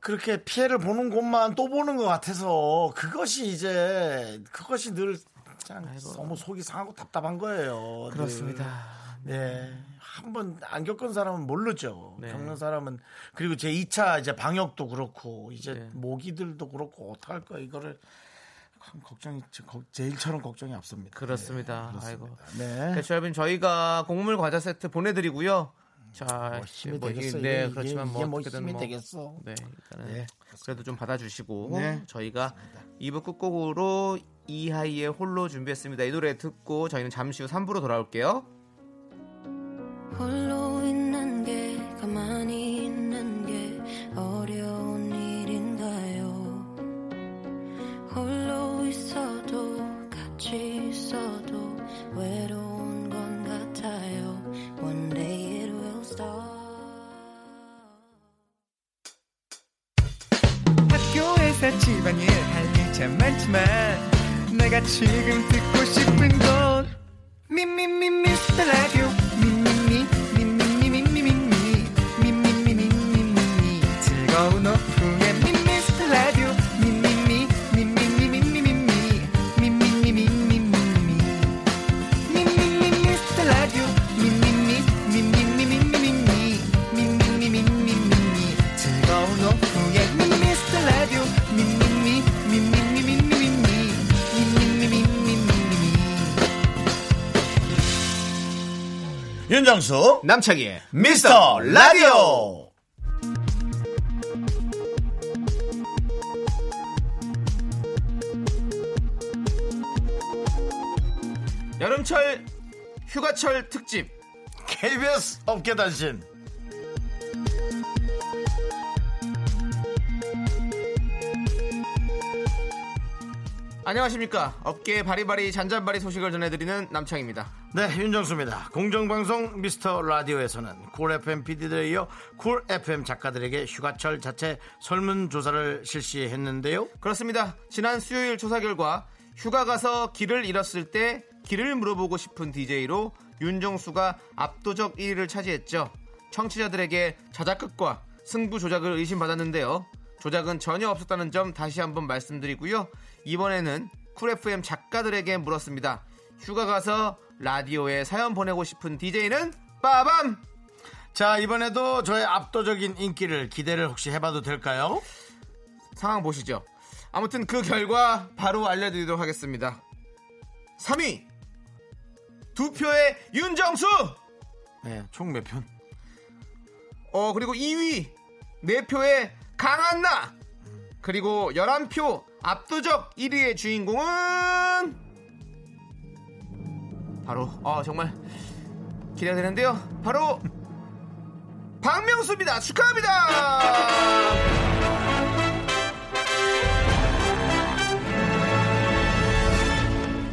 그렇게 피해를 보는 곳만 또 보는 것 같아서 그것이 이제 그것이 늘 너무 속이 상하고 답답한 거예요. 늘. 그렇습니다. 네. 한 번 안 겪은 사람은 모르죠. 네. 겪는 사람은 그리고 제 2차 이제 방역도 그렇고 이제 네. 모기들도 그렇고 어떡할 거야 이거를 참 걱정이 제일처럼 걱정이 앞섭니다. 그렇습니다. 네, 아이고. 그렇습니다. 네. 대추알배님 저희가 곡물 과자 세트 보내드리고요. 자, 뭐 힘이 뭐 되겠어. 네, 이게, 그렇지만 이게 뭐뭐 어떻게든 힘이 뭐 되겠어. 네, 일단은 네, 그래도 좀 받아주시고 네. 저희가 2부 끝곡으로 이하이의 홀로 준비했습니다. 이 노래 듣고 저희는 잠시 후 3부로 돌아올게요. 홀 윤정수 남창희의 미스터 라디오. 여름철 휴가철 특집 KBS 업계 단신. 안녕하십니까 업계의 바리바리 잔잔바리 소식을 전해드리는 남창입니다. 네, 윤정수입니다. 공정방송 미스터 라디오에서는 쿨 FM PD들에 이어 쿨 FM 작가들에게 휴가철 자체 설문조사를 실시했는데요. 그렇습니다. 지난 수요일 조사 결과 휴가 가서 길을 잃었을 때 길을 물어보고 싶은 DJ로 윤정수가 압도적 1위를 차지했죠. 청취자들에게 자작극과 승부 조작을 의심받았는데요. 조작은 전혀 없었다는 점 다시 한번 말씀드리고요. 이번에는 쿨 FM 작가들에게 물었습니다. 휴가 가서 라디오에 사연 보내고 싶은 DJ는 빠밤! 자, 이번에도 저의 압도적인 인기를 기대를 혹시 해봐도 될까요? 상황 보시죠. 아무튼 그 결과 바로 알려드리도록 하겠습니다. 3위 두 표의 윤정수. 네, 총 몇 편? 어 그리고 2위 네 표의 강한나. 그리고 11표 압도적 1위의 주인공은 바로 어 정말 기대가 되는데요. 바로 박명수입니다. 축하합니다.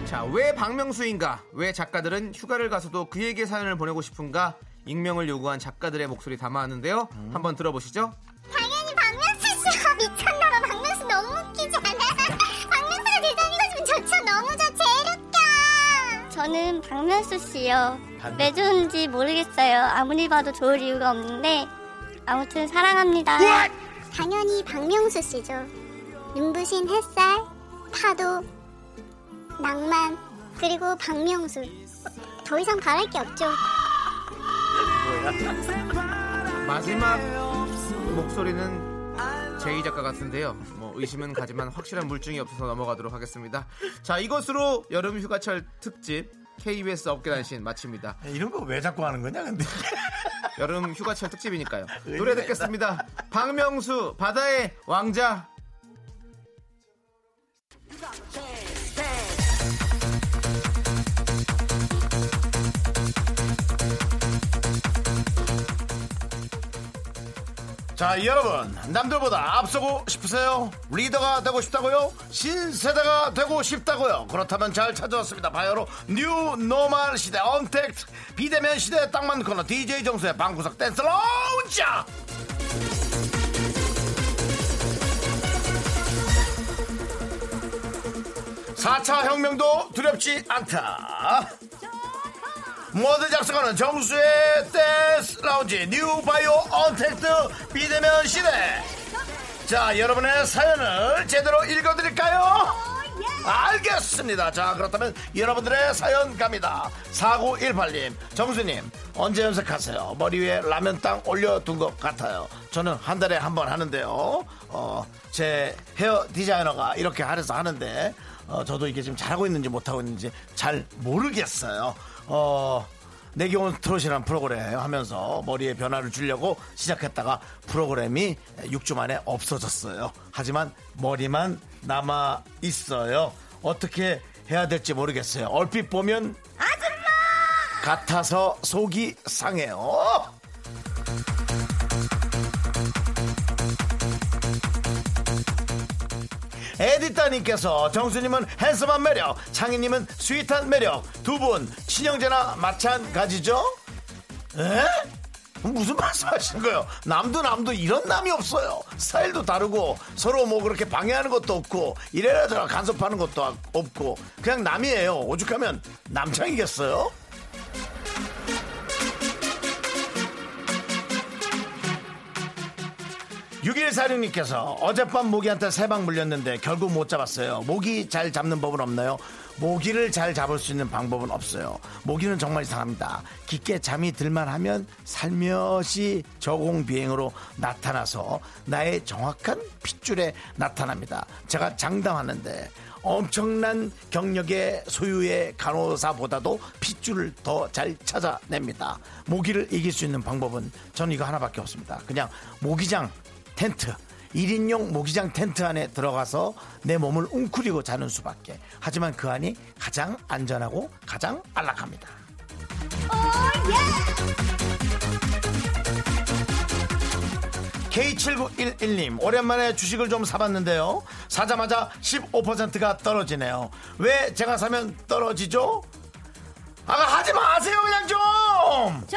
자, 왜 박명수인가? 왜 작가들은 휴가를 가서도 그에게 사연을 보내고 싶은가? 익명을 요구한 작가들의 목소리 담아왔는데요. 한번 들어보시죠. 저는 박명수 씨요. 왜 좋은지 모르겠어요. 아무리 봐도 좋을 이유가 없는데 아무튼 사랑합니다. 당연히 박명수 씨죠. 눈부신 햇살, 파도, 낭만, 그리고 박명수. 더 이상 바랄 게 없죠. 마지막 목소리는 제이 작가 같은데요. 뭐 의심은 가지만 확실한 물증이 없어서 넘어가도록 하겠습니다. 자, 이것으로 여름 휴가철 특집 KBS 업계단신 마칩니다. 이런 거 왜 자꾸 하는 거냐, 근데. 여름 휴가철 특집이니까요. 노래 듣겠습니다. 박명수 바다의 왕자. 자, 여러분, 남들보다 앞서고 싶으세요? 리더가 되고 싶다고요? 신세대가 되고 싶다고요? 그렇다면 잘 찾아왔습니다. 바야흐로 new normal 시대 언택트 비대면 시대에 딱 맞는 코너 DJ 정수의 방구석 댄스 라운지! 4차 혁명도 두렵지 않다. 모두 작성하는 정수의 댄스 라운지 new bio untact 비대면 시대. 자 여러분의 사연을 제대로 읽어드릴까요? 알겠습니다. 자 그렇다면 여러분들의 사연 갑니다. 4918님 정수님 언제 염색하세요? 머리 위에 라면 땅 올려둔 것 같아요. 저는 한 달에 한 번 하는데요. 어, 제 헤어 디자이너가 이렇게 하래서 하는데 어, 저도 이게 지금 잘하고 있는지 못하고 있는지 잘 모르겠어요 어, 내경원 트롯이라는 프로그램 하면서 머리에 변화를 주려고 시작했다가 프로그램이 6주 만에 없어졌어요. 하지만 머리만 남아 있어요. 어떻게 해야 될지 모르겠어요. 얼핏 보면 아줌마 같아서 속이 상해요. 에디따님께서 정수님은 핸섬한 매력, 창희님은 스윗한 매력, 두 분 친형제나 마찬가지죠? 에? 무슨 말씀하시는 거예요? 남도 남도 이런 남이 없어요. 스타일도 다르고 서로 뭐 그렇게 방해하는 것도 없고 이래라 저래라 간섭하는 것도 없고 그냥 남이에요. 오죽하면 남창이겠어요? 6146님께서 어젯밤 모기한테 세 방 물렸는데 결국 못 잡았어요. 모기 잘 잡는 법은 없나요? 모기를 잘 잡을 수 있는 방법은 없어요. 모기는 정말 이상합니다. 깊게 잠이 들만 하면 살며시 저공비행으로 나타나서 나의 정확한 핏줄에 나타납니다. 제가 장담하는데 엄청난 경력의 소유의 간호사보다도 핏줄을 더 잘 찾아냅니다. 모기를 이길 수 있는 방법은 저는 이거 하나밖에 없습니다. 그냥 모기장 텐트 1인용 모기장 텐트 안에 들어가서 내 몸을 웅크리고 자는 수밖에. 하지만 그 안이 가장 안전하고 가장 안락합니다. K7911님, 오랜만에 주식을 좀 사봤는데요. 사자마자 15%가 떨어지네요. 왜 제가 사면 떨어지죠? 아, 하지 마세요, 그냥 좀!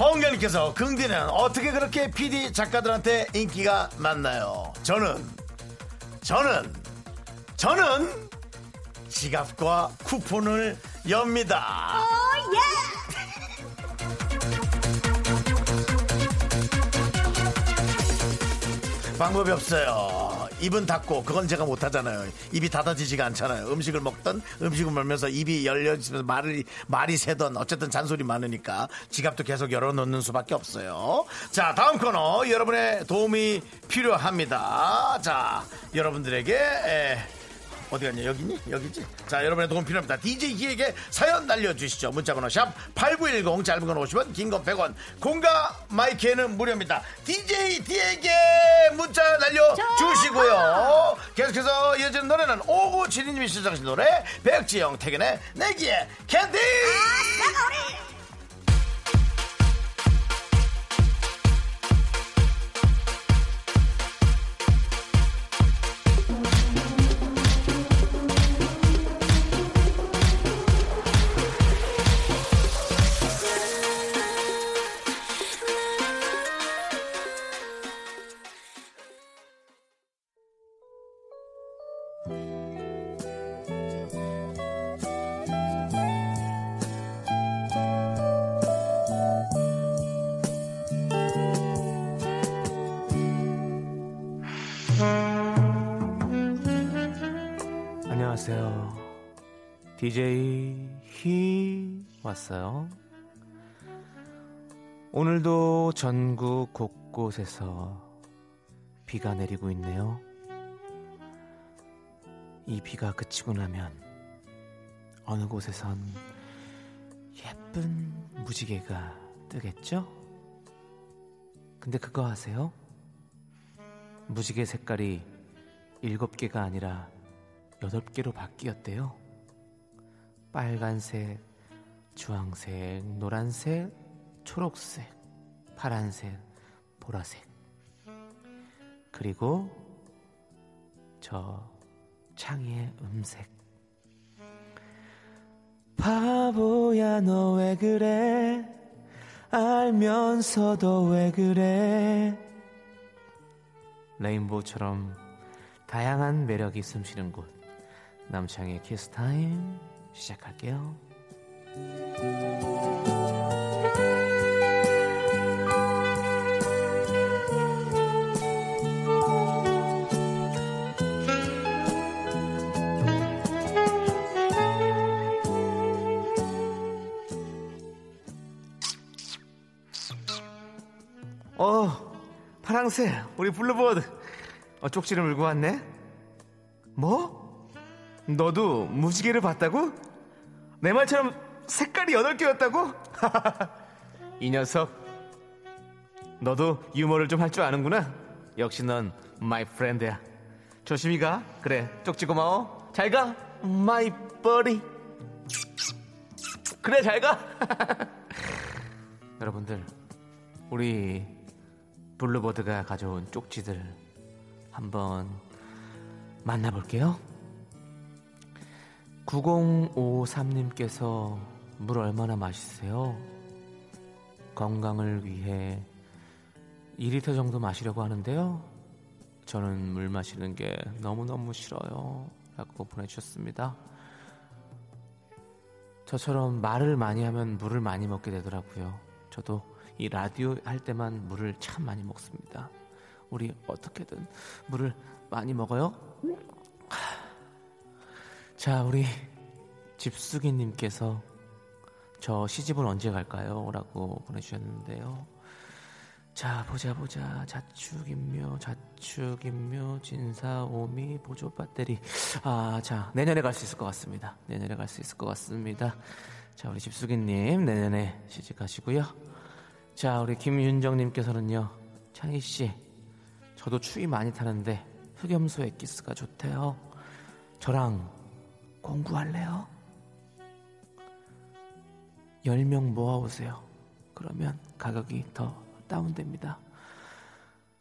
허은결님께서 긍디는 어떻게 그렇게 PD 작가들한테 인기가 많나요? 저는 저는 저는 지갑과 쿠폰을 엽니다. 방법이 없어요. 입은 닫고 그건 제가 못하잖아요. 입이 닫아지지가 않잖아요. 음식을 먹던 음식을 먹으면서 입이 열려 있으면서 말이 말이 새던 어쨌든 잔소리 많으니까 지갑도 계속 열어놓는 수밖에 없어요. 자 다음 코너 여러분의 도움이 필요합니다. 자 여러분들에게 에, 어디 갔냐? 여기니? 여기지? 자 여러분의 도움 필요합니다. DJ 기에게 사연 날려주시죠. 문자번호 샵 8910 짧은 건 50원 긴 건 100원. 공과 마이크에는 무료입니다. DJ D에게 문자 날려주시고요. 계속해서 이어지는 노래는 5972님이 시작하신 노래 백지영 태견의 내기의 캔디! 안 히 왔어요. 오늘도 전국 곳곳에서 비가 내리고 있네요. 이 비가 그치고 나면 어느 곳에선 예쁜 무지개가 뜨겠죠? 근데 그거 아세요? 무지개 색깔이 일곱 개가 아니라 여덟 개로 바뀌었대요. 빨간색, 주황색, 노란색, 초록색, 파란색, 보라색. 그리고 저 창의 음색. 바보야 너 왜 그래? 알면서도 왜 그래? 레인보우처럼 다양한 매력이 숨쉬는 곳. 남창의 키스타임 시작할게요. 어, 파랑새, 우리 bluebird. 어, 쪽지를 물고 왔네? 뭐? 너도 무지개를 봤다고? 내 말처럼 색깔이 여덟 개였다고? 이 녀석. 너도 유머를 좀 할 줄 아는구나. 역시 넌 my friend야. 조심히 가. 그래, 쪽지 고마워. 잘 가. my buddy. 그래, 잘 가. 여러분들, 우리 블루버드가 가져온 쪽지들 한번 만나볼게요. 9053님께서 물 얼마나 마시세요? 건강을 위해 2리터 정도 마시려고 하는데요. 저는 물 마시는 게 너무너무 싫어요. 라고 보내주셨습니다. 저처럼 말을 많이 하면 물을 많이 먹게 되더라고요. 저도 이 라디오 할 때만 물을 참 많이 먹습니다. 우리 어떻게든 물을 많이 먹어요? 자, 우리 집수기님께서 저 시집은 언제 갈까요? 라고 보내주셨는데요. 자, 보자, 보자. 자축인묘, 자축인묘, 진사, 오미, 보조 배터리. 아, 자, 내년에 갈 수 있을 것 같습니다. 내년에 갈 수 있을 것 같습니다. 자, 우리 집수기님, 내년에 시집가시고요. 자, 우리 김윤정님께서는요, 창희씨, 저도 추위 많이 타는데 흑염소 엑기스가 좋대요. 저랑 공구할래요? 10명 모아오세요. 그러면 가격이 더 다운됩니다.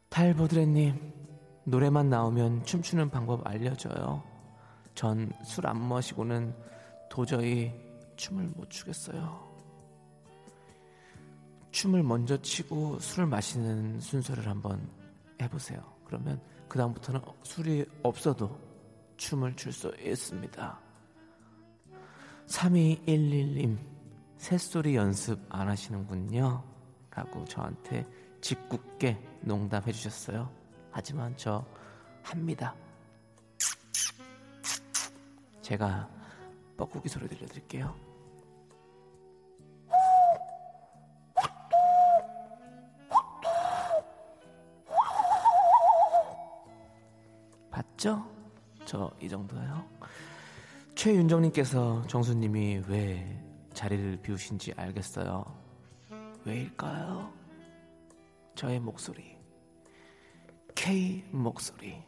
탈보드레님, 노래만 나오면 춤추는 방법 알려줘요. 전 술 안 마시고는 도저히 춤을 못 추겠어요. 춤을 먼저 치고 술을 마시는 순서를 한번 해보세요. 그러면 그다음부터는 술이 없어도 춤을 출 수 있습니다. 3211님, 새소리 연습 안 하시는군요. 라고 저한테 짓궂게 농담해 주셨어요. 하지만 저 합니다. 제가 뻐꾸기 소리 들려드릴게요. 봤죠? 저 이 정도예요. 최윤정님께서 정수님이 왜 자리를 비우신지 알겠어요. 왜일까요? 저의 목소리, K 목소리,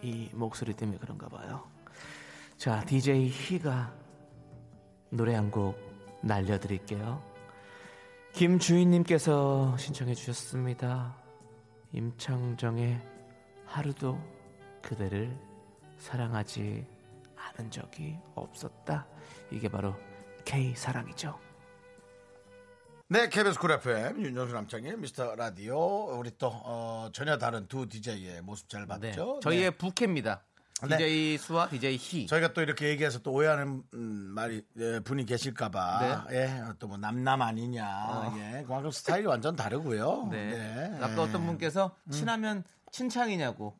이 목소리 때문에 그런가 봐요. 자, DJ 희가 노래 한 곡 날려드릴게요. 김주인님께서 신청해 주셨습니다. 임창정의 하루도 그대를 사랑하지 않은 적이 없었다. 이게 바로 K 사랑이죠. 네, KBS 쿨 FM 윤정수 남창희의 미스터 라디오 우리 또 어, 전혀 다른 두 DJ의 모습 잘 봤죠. 네. 네. 저희의 부캐입니다. 네. DJ 수와 DJ 희. 저희가 또 이렇게 얘기해서 또 오해하는 음, 말이 예, 분이 계실까봐 예, 또 뭐 남남 아니냐 예, 그만큼 스타일이 완전 다르고요. 네. 네. 아까 어떤 분께서 친하면 친창이냐고.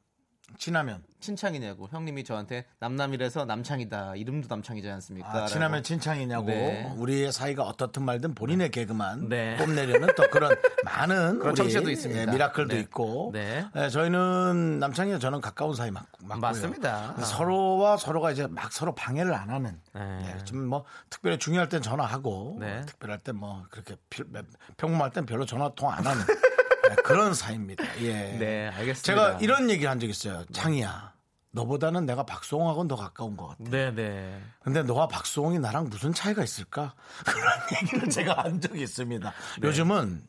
친하면 친창이냐고. 형님이 저한테 남남이라서 남창이다. 이름도 남창이지 않습니까? 아, 친하면 친창이냐고 네. 우리의 사이가 어떻든 말든 본인의 개그만 네. 뽐내려는 또 그런 많은 그런 우리, 청취자도 있습니다. 예, 미라클도 네. 있고 네. 예, 저희는 남창이와 저는 가까운 사이 맞, 맞고요. 맞습니다. 서로와 서로가 이제 막 서로 방해를 안 하는 네. 예, 좀뭐 특별히 중요할 땐 전화하고 네. 어, 특별할 땐 뭐 그렇게 필- 평범할 땐 별로 전화 통화 안 하는 예, 그런 사이입니다. 예. 네, 알겠습니다. 제가 이런 얘기를 한 적 있어요. 창이야. 너보다는 내가 박수홍하고는 더 가까운 것 같아. 네, 네. 근데 너와 박수홍이 나랑 무슨 차이가 있을까? 그런 얘기를 제가 한 적이 있습니다. 네. 요즘은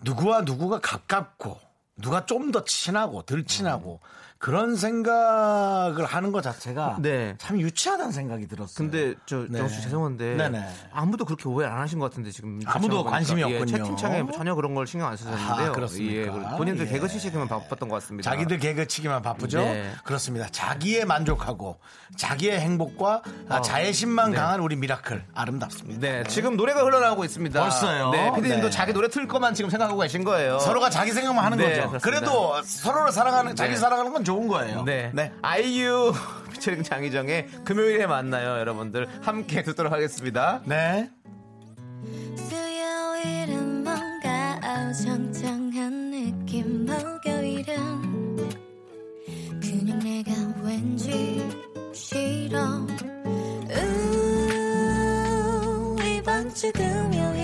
누구와 누구가 가깝고 누가 좀 더 친하고 덜 친하고 그런 생각을 하는 것 자체가 네. 참 유치하다는 생각이 들었어요. 근데 저 네. 정수 죄송한데 네네. 아무도 그렇게 오해 안 하신 것 같은데 지금 아무도 보니까. 관심이 예, 없군요. 채팅창에 전혀 그런 걸 신경 안 쓰셨는데요. 아, 그렇습니까? 예, 본인들 예. 개그 치시기만 바빴던 것 같습니다. 자기들 개그 치기만 바쁘죠? 네. 그렇습니다. 자기의 만족하고 자기의 행복과 아, 자애심만 네. 강한 우리 미라클 아름답습니다. 네, 지금 노래가 흘러나오고 있습니다. 벌써요? 네, 피디님도 네. 자기 노래 틀 것만 지금 생각하고 계신 거예요. 서로가 자기 생각만 하는 네, 거죠. 그렇습니다. 그래도 서로를 사랑하는 자기 네. 사랑하는 건 좋은 거예요. 네. 아이유 피처링 장이정의 금요일에 만나요, 여러분들. 함께 듣도록 하겠습니다. 네. 수요일은 뭔가 어정쩡한 느낌 목요일은 그냥 내가 왠지 싫어 우 이번 주 금요일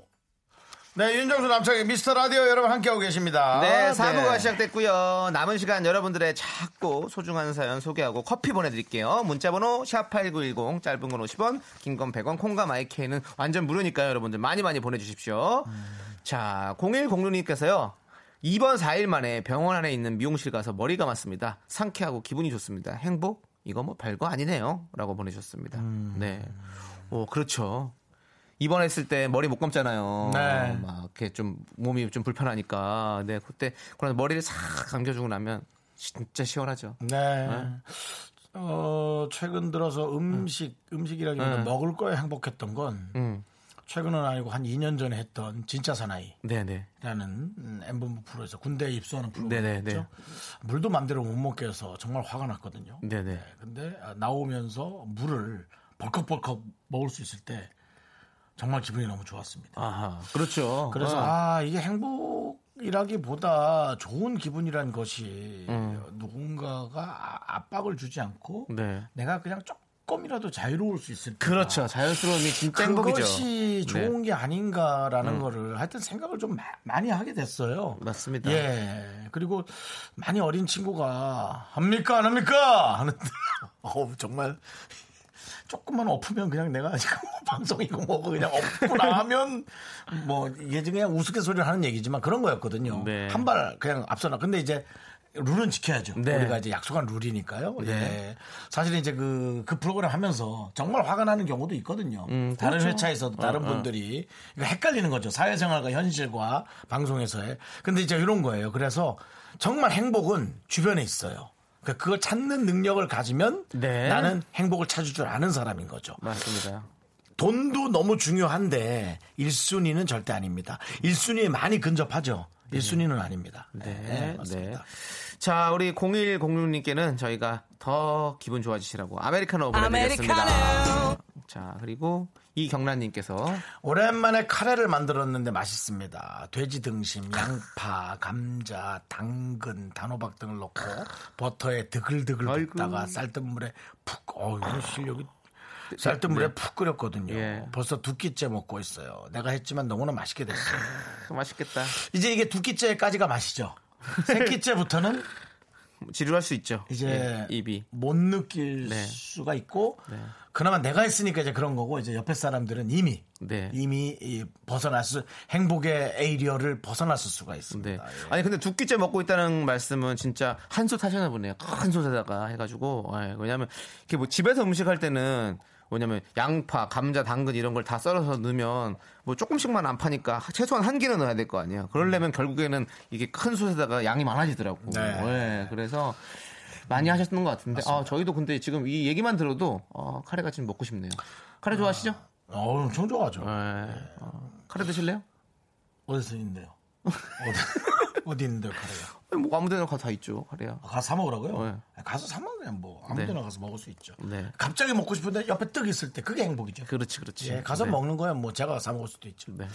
네, 윤정수 남창의 미스터 라디오 여러분 함께하고 계십니다. 네, 4부가 시작됐고요. 남은 시간 여러분들의 작고 소중한 사연 소개하고 커피 보내드릴게요. 문자번호 샵8910 짧은 건 50원 긴 건 100원 콩과 마이케이는 완전 무료니까요. 여러분들 많이 많이 보내주십시오. 자 0106님께서요. 2번 4일 만에 병원 안에 있는 미용실 가서 머리 감았습니다. 상쾌하고 기분이 좋습니다. 행복? 이거 뭐 별거 아니네요. 라고 보내주셨습니다. 네. 오, 그렇죠. 입원했을 때 머리 못 감잖아요. 네. 막 이렇게 좀 몸이 좀 불편하니까. 네, 그때 그런 머리를 싹 감겨주고 나면 진짜 시원하죠. 네. 어, 최근 들어서 음식, 음 식이라기보다 네. 먹을 거에 행복했던 건 음, 최근은 아니고 한 2년 전에 했던 진짜 사나이. 네, 네. 라는 음, 엠본부 프로에서 군대에 입소하는 네네, 프로그램이죠. 물도 맘대로 못 먹게 해서 정말 화가 났거든요. 네, 네. 근데 아, 나오면서 물을 벌컥벌컥 먹을 수 있을 때 정말 기분이 너무 좋았습니다. 아하, 그렇죠. 그래서 어. 아 이게 행복이라기보다 좋은 기분이라는 것이 음. 누군가가 아- 압박을 주지 않고 네. 내가 그냥 조금이라도 자유로울 수 있을 때 그렇죠. 자연스러움이 진짜 행복이죠. 네. 그것이 좋은 게 아닌가라는 거를 하여튼 생각을 좀 마- 많이 하게 됐어요. 맞습니다. 예. 그리고 많이 어린 친구가 합니까 안 합니까 하는데 어우 정말 조금만 엎으면 그냥 내가 지금 방송이고 뭐고 그냥 엎고 나면 뭐 이게 그냥 우스갯소리를 하는 얘기지만 그런 거였거든요. 네. 한발 그냥 앞서나. 근데 이제 룰은 지켜야죠. 네. 우리가 이제 약속한 룰이니까요. 예. 사실 이제 그, 그 프로그램 하면서 정말 화가 나는 경우도 있거든요. 음, 다른 그렇죠. 회차에서도 다른 어, 어. 분들이 이거 헷갈리는 거죠. 사회생활과 현실과 방송에서의. 근데 이제 이런 거예요. 그래서 정말 행복은 주변에 있어요. 그러니까 그걸 찾는 능력을 가지면 네. 나는 행복을 찾을 줄 아는 사람인 거죠. 맞습니다. 돈도 너무 중요한데 1순위는 절대 아닙니다. 1순위에 많이 근접하죠. 1순위는 아닙니다. 네, 맞습니다. 네. 자, 우리 0106님께는 저희가 더 기분 좋아지시라고 아메리카노 보내드리겠습니다. 자, 그리고 이경란님께서 오랜만에 카레를 만들었는데 맛있습니다. 돼지 등심, 양파, 감자, 당근, 단호박 등을 넣고 버터에 드글드글 아이고. 볶다가 쌀뜨물에 푹, 어, 이거 실력이 쌀뜨물에 푹 끓였거든요. 예. 벌써 두 끼째 먹고 있어요. 내가 했지만 너무나 맛있게 됐어요. 맛있겠다. 이제 이게 두 끼째까지가 맛이죠. 세 끼째부터는 지루할 수 있죠. 이제 예, 입이. 못 느낄 네. 수가 있고 그나마 내가 했으니까 이제 그런 거고 이제 옆에 사람들은 이미 네. 이미 이 벗어났을 행복의 에이리어를 벗어났을 수가 있습니다. 네. 예. 아니 근데 두 끼째 먹고 있다는 말씀은 진짜 한솥 하시나 보네요. 큰 솥에다가 해가지고 예, 왜냐하면 이렇게 뭐 집에서 음식 할 때는 뭐냐면 양파, 감자, 당근 이런 걸 다 썰어서 넣으면 뭐 조금씩만 안 파니까 최소한 한 개는 넣어야 될 거 아니에요. 그러려면 결국에는 이게 큰 솥에다가 양이 많아지더라고. 네. 예, 그래서 많이 하셨던 것 같은데 아 저희도 근데 지금 이 얘기만 들어도 어, 카레가 지금 먹고 싶네요. 카레 좋아하시죠? 어, 엄청 좋아하죠. 예. 어, 카레 드실래요? 어디서 있는데요? 어디, 어디 있는데요, 카레가? 뭐 아무 데나 가서 다 있죠 카레야. 가서 사 먹으라고요? 네. 가서 사 먹으면 뭐 아무 데나 가서 먹을 수 있죠. 네. 갑자기 먹고 싶은데 옆에 떡 있을 때 그게 행복이죠. 그렇지 그렇지. 예, 가서 네. 먹는 거야 뭐 제가 사 먹을 수도 있죠. 네.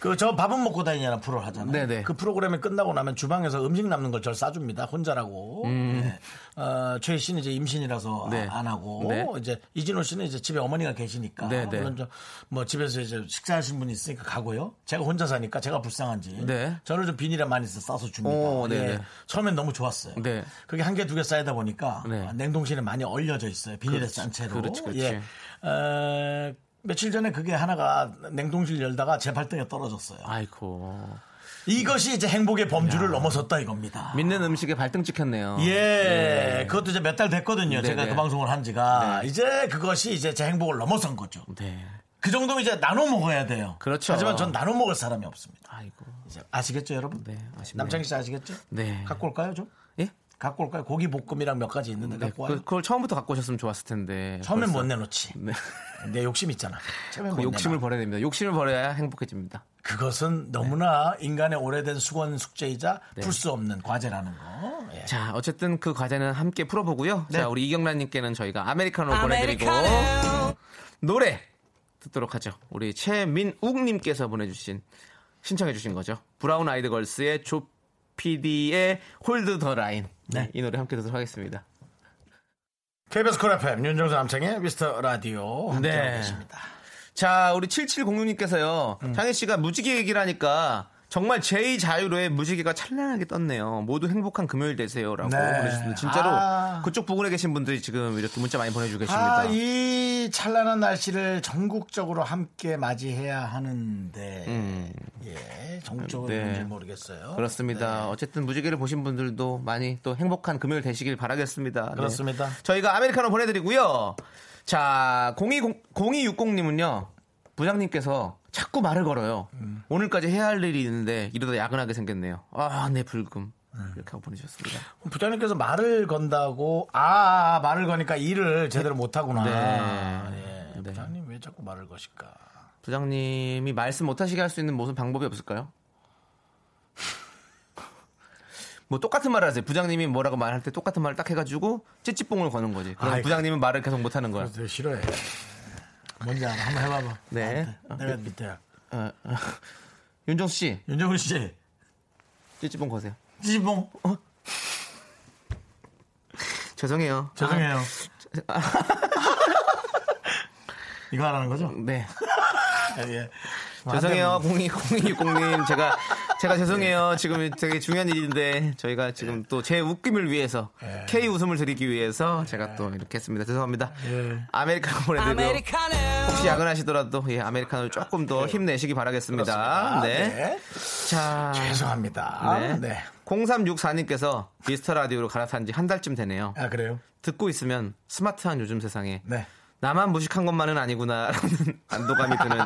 그저 밥은 먹고 다니냐는 프로를 하잖아요. 네네. 그 프로그램이 끝나고 나면 주방에서 음식 남는 걸 절 싸줍니다. 혼자라고. 네. 어, 최희 씨는 이제 임신이라서 음. 네. 아- 안 하고 네. 이제 이진호 씨는 이제 집에 어머니가 계시니까 네네. 물론 좀뭐 집에서 이제 식사하신 분이 있으니까 가고요. 제가 혼자 사니까 제가 불쌍한지 네. 저를 좀 비닐에 많이 싸서 줍니다. 오, 네네. 예. 처음엔 너무 좋았어요. 네. 그게 한 개 두 개 쌓이다 보니까 네. 냉동실에 많이 얼려져 있어요. 비닐에. 싼 채로. 그렇지, 그렇지. 예. 어, 며칠 전에 그게 하나가 냉동실 열다가 제 발등에 떨어졌어요. 아이고. 이것이 이제 행복의 범주를 넘어섰다 이겁니다. 믿는 음식에 발등 찍혔네요. 예, 그것도 이제 몇 달 됐거든요. 네네. 제가 그 방송을 한 지가. 이제 그것이 이제 제 행복을 넘어선 거죠. 네. 그 정도면 이제 나눠 먹어야 돼요. 그렇죠. 하지만 전 나눠 먹을 사람이 없습니다. 아이고. 이제 아시겠죠, 여러분? 네, 아쉽네요. 남창희 씨 아시겠죠? 네. 갖고 올까요, 좀? 예? 갖고 올까요? 고기 볶음이랑 몇 가지 있는데 네, 갖고 그, 와요. 그걸 처음부터 갖고 오셨으면 좋았을 텐데. 처음엔 벌써. 못 내놓지. 네. 내 욕심 있잖아. 그못 욕심을 내놔. 버려야 됩니다. 욕심을 버려야 행복해집니다. 그것은 너무나 인간의 오래된 수건 숙제이자 네. 풀수 없는 과제라는 거. 예. 자, 어쨌든 그 과제는 함께 풀어보고요. 네. 자, 우리 이경란님께는 저희가 아메리카노 보내드리고 노래 듣도록 하죠. 우리 최민욱님께서 보내주신 신청해주신 거죠. 브라운 아이드 걸스의 조피디의 Hold the Line. 네, 이 노래 함께 듣도록 하겠습니다. KBS Cool FM 윤정수 남창희의 미스터 라디오 함께하고 네. 계십니다. 자, 우리 7706님께서요. 음. 창희 씨가 무지개 얘기를 하니까 정말 제2 자유로의 무지개가 찬란하게 떴네요. 모두 행복한 금요일 되세요라고 네. 보내주셨는데 진짜로 아. 그쪽 부근에 계신 분들이 지금 이렇게 문자 많이 보내주고 계십니다. 아, 이 찬란한 날씨를 전국적으로 함께 맞이해야 하는데, 예, 전국적으로 네. 뭔지 모르겠어요. 그렇습니다. 어쨌든 무지개를 보신 분들도 많이 또 행복한 금요일 되시길 바라겠습니다. 네. 그렇습니다. 저희가 아메리카노 보내드리고요. 자, 02, 0260님은요. 부장님께서 자꾸 말을 걸어요. 음. 오늘까지 해야 할 일이 있는데 이러다 야근하게 생겼네요. 아, 내 불금. 음. 이렇게 하고 보내주셨습니다. 부장님께서 말을 건다고, 아, 말을 거니까 일을 제대로 못 하구나. 네. 예, 네. 부장님 왜 자꾸 말을 거실까? 부장님이 말씀 못 하시게 할 수 있는 무슨 방법이 없을까요? 뭐 똑같은 말을 하세요. 부장님이 뭐라고 말할 때 똑같은 말을 딱 해가지고 찌찌뽕을 거는 거지. 그럼 아이고. 부장님은 말을 계속 못 하는 거야. 그래서 싫어해. 뭔지 알아? 한번 해봐봐. 네. 나한테. 내가 밑에야. 어, 어. 윤정수 씨, 윤정훈 씨, 찌찌뽕 거세요. 찌봉. 죄송해요. 죄송해요. 이거 하라는 거죠? 아, 네. 예. 죄송해요. 02, 0260님. 제가 제가 죄송해요. 지금 되게 중요한 일인데 저희가 지금 또 제 웃김을 위해서 예. K 웃음을 드리기 위해서 제가 또 이렇게 했습니다. 죄송합니다. 예. 아메리카노 보내드리고요. 혹시 야근하시더라도 예, 아메리카노를 조금 더 힘내시기 바라겠습니다. 네. 네. 자, 죄송합니다. 네. 네. 0364님께서 미스터 라디오로 갈아탄 지 한 달쯤 되네요. 아, 그래요? 듣고 있으면 스마트한 요즘 세상에 네. 나만 무식한 것만은 아니구나라는 안도감이 드는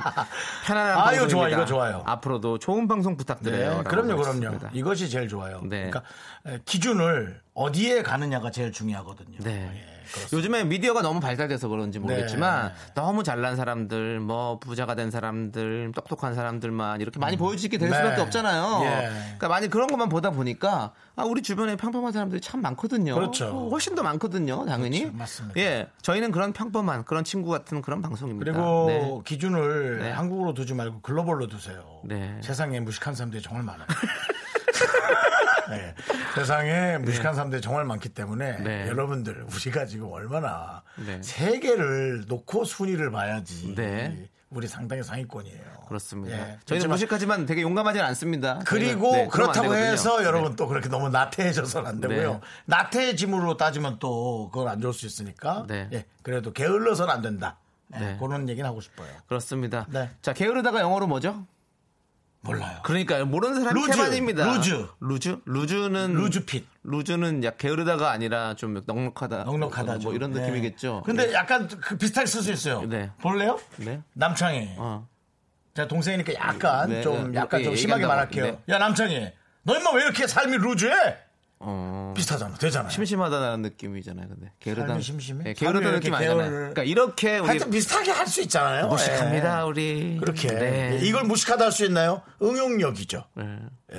편안한 아, 이거. 좋아, 이거 좋아요. 앞으로도 좋은 방송 네. 부탁드려요. 라고 그럼요, 그럼요. 이것이 제일 좋아요. 네. 그러니까 에, 기준을 어디에 가느냐가 제일 중요하거든요. 네. 예, 그렇습니다. 요즘에 미디어가 너무 발달돼서 그런지 모르겠지만 네. 너무 잘난 사람들, 뭐 부자가 된 사람들, 똑똑한 사람들만 이렇게 많이 보여지게 될 네. 수밖에 없잖아요. 예. 그러니까 많이 그런 것만 보다 보니까 아, 우리 주변에 평범한 사람들이 참 많거든요. 그렇죠. 어, 훨씬 더 많거든요, 당연히. 그렇죠. 맞습니다. 예, 저희는 그런 평범한 그런 친구 같은 그런 방송입니다. 그리고 네. 기준을 네. 한국으로 두지 말고 글로벌로 두세요. 네. 세상에 무식한 사람들이 정말 많아요. 네. 세상에 무식한 사람들이 정말 많기 때문에 네. 여러분들 우리가 지금 얼마나 네. 세계를 놓고 순위를 봐야지 네. 우리 상당히 상위권이에요. 그렇습니다. 예. 저희는 무식하지만 되게 용감하진 않습니다. 그리고 네, 그렇다고. 해서 여러분 네. 또 그렇게 너무 나태해져서는 안 되고요. 네. 나태해짐으로 따지면 또 그건 안 좋을 수 있으니까 네. 예, 그래도 게을러서는 안 된다. 예, 네. 그런 얘기는 하고 싶어요. 그렇습니다. 네. 자, 게으르다가 영어로 뭐죠? 몰라요. 그러니까요. 모르는 사람이 loose, 태반입니다. Loose. Loose? Loose는 loose fit. Loose는 약 게으르다가 아니라 좀 넉넉하다. 넉넉하다. 뭐 이런 네. 느낌이겠죠. 근데 네. 약간 그 비슷하게 쓸 수 있어요. 네. 볼래요? 네. 남창희. 어. 제가 동생이니까 약간 네, 좀 네, 약간 예, 좀 심하게. 말할게요. 네. 야 남창희, 너 임마 왜 이렇게 삶이 loose해? 어. 비슷하잖아, 되잖아요. 심심하다는 느낌이잖아요. 근데 게으르다. 심심해? 네, 게으르다는 삶이 느낌 아니잖아요. 그러니까 이렇게 우리 하여튼 비슷하게 할 수 있잖아요. 무식합니다, 예. 우리. 그렇게 네. 이걸 무식하다 할 수 있나요? 응용력이죠. 네.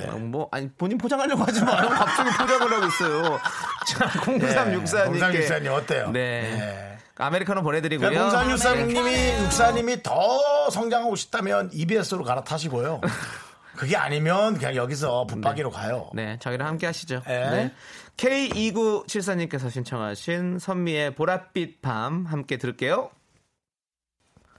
어, 뭐 아니 본인 포장하려고 하지 마요. 갑자기 포장을 하고 있어요. 자, 0364님께 0364님 어때요? 네. 아메리카노 보내드리고요. 그러니까 네. 0364님이 육사님이 더 성장하고 싶다면 EBS로 갈아타시고요. 그게 아니면 그냥 여기서 붙박이로 가요. 네, 저희랑 함께 하시죠. 네. 네. K2974님께서 신청하신 선미의 보랏빛 밤 함께 들을게요.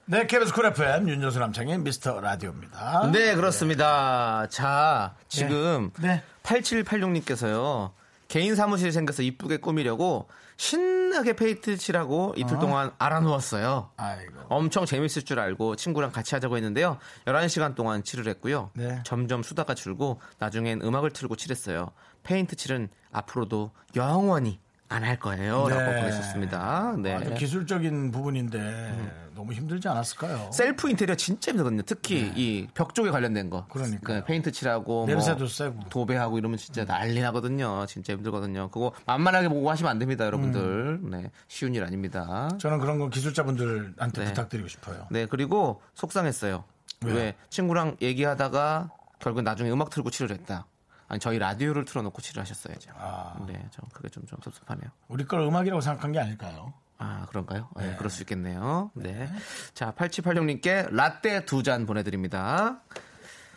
네, KBS Cool FM 윤정수 남창희의 미스터 라디오입니다. 네, 그렇습니다. 자, 지금 네. 8786님께서요. 개인 사무실 생겨서 이쁘게 꾸미려고 신나게 페인트 칠하고 이틀 동안 앓아누웠어요. 아이고. 엄청 재밌을 줄 알고 친구랑 같이 하자고 했는데요. 11시간 동안 칠을 했고요. 네. 점점 수다가 줄고 나중엔 음악을 틀고 칠했어요. 페인트 칠은 앞으로도 영원히 안 할 거예요. 라고 네. 보내셨습니다. 네. 아주 기술적인 부분인데 너무 힘들지 않았을까요? 셀프 인테리어 진짜 힘들거든요. 특히 이 벽 쪽에 관련된 거. 네. 그러니까요. 그 페인트 칠하고 냄새도 뭐 세고. 도배하고 이러면 진짜 난리 나거든요. 진짜 힘들거든요. 그거 만만하게 보고 하시면 안 됩니다, 여러분들. 음. 네. 쉬운 일 아닙니다. 저는 그런 건 기술자분들한테 네. 부탁드리고 싶어요. 네, 그리고 속상했어요. 왜요? 왜 친구랑 얘기하다가 결국 나중에 음악 틀고 칠을 했다. 아니 저희 라디오를 틀어놓고 칠을 하셨어야죠. 아. 네, 좀 그게 좀, 좀 섭섭하네요. 우리 걸 음악이라고 생각한 게 아닐까요? 아, 그런가요? 네, 그럴 수 있겠네요. 네. 자, 8786님께 라떼 두 잔 보내드립니다.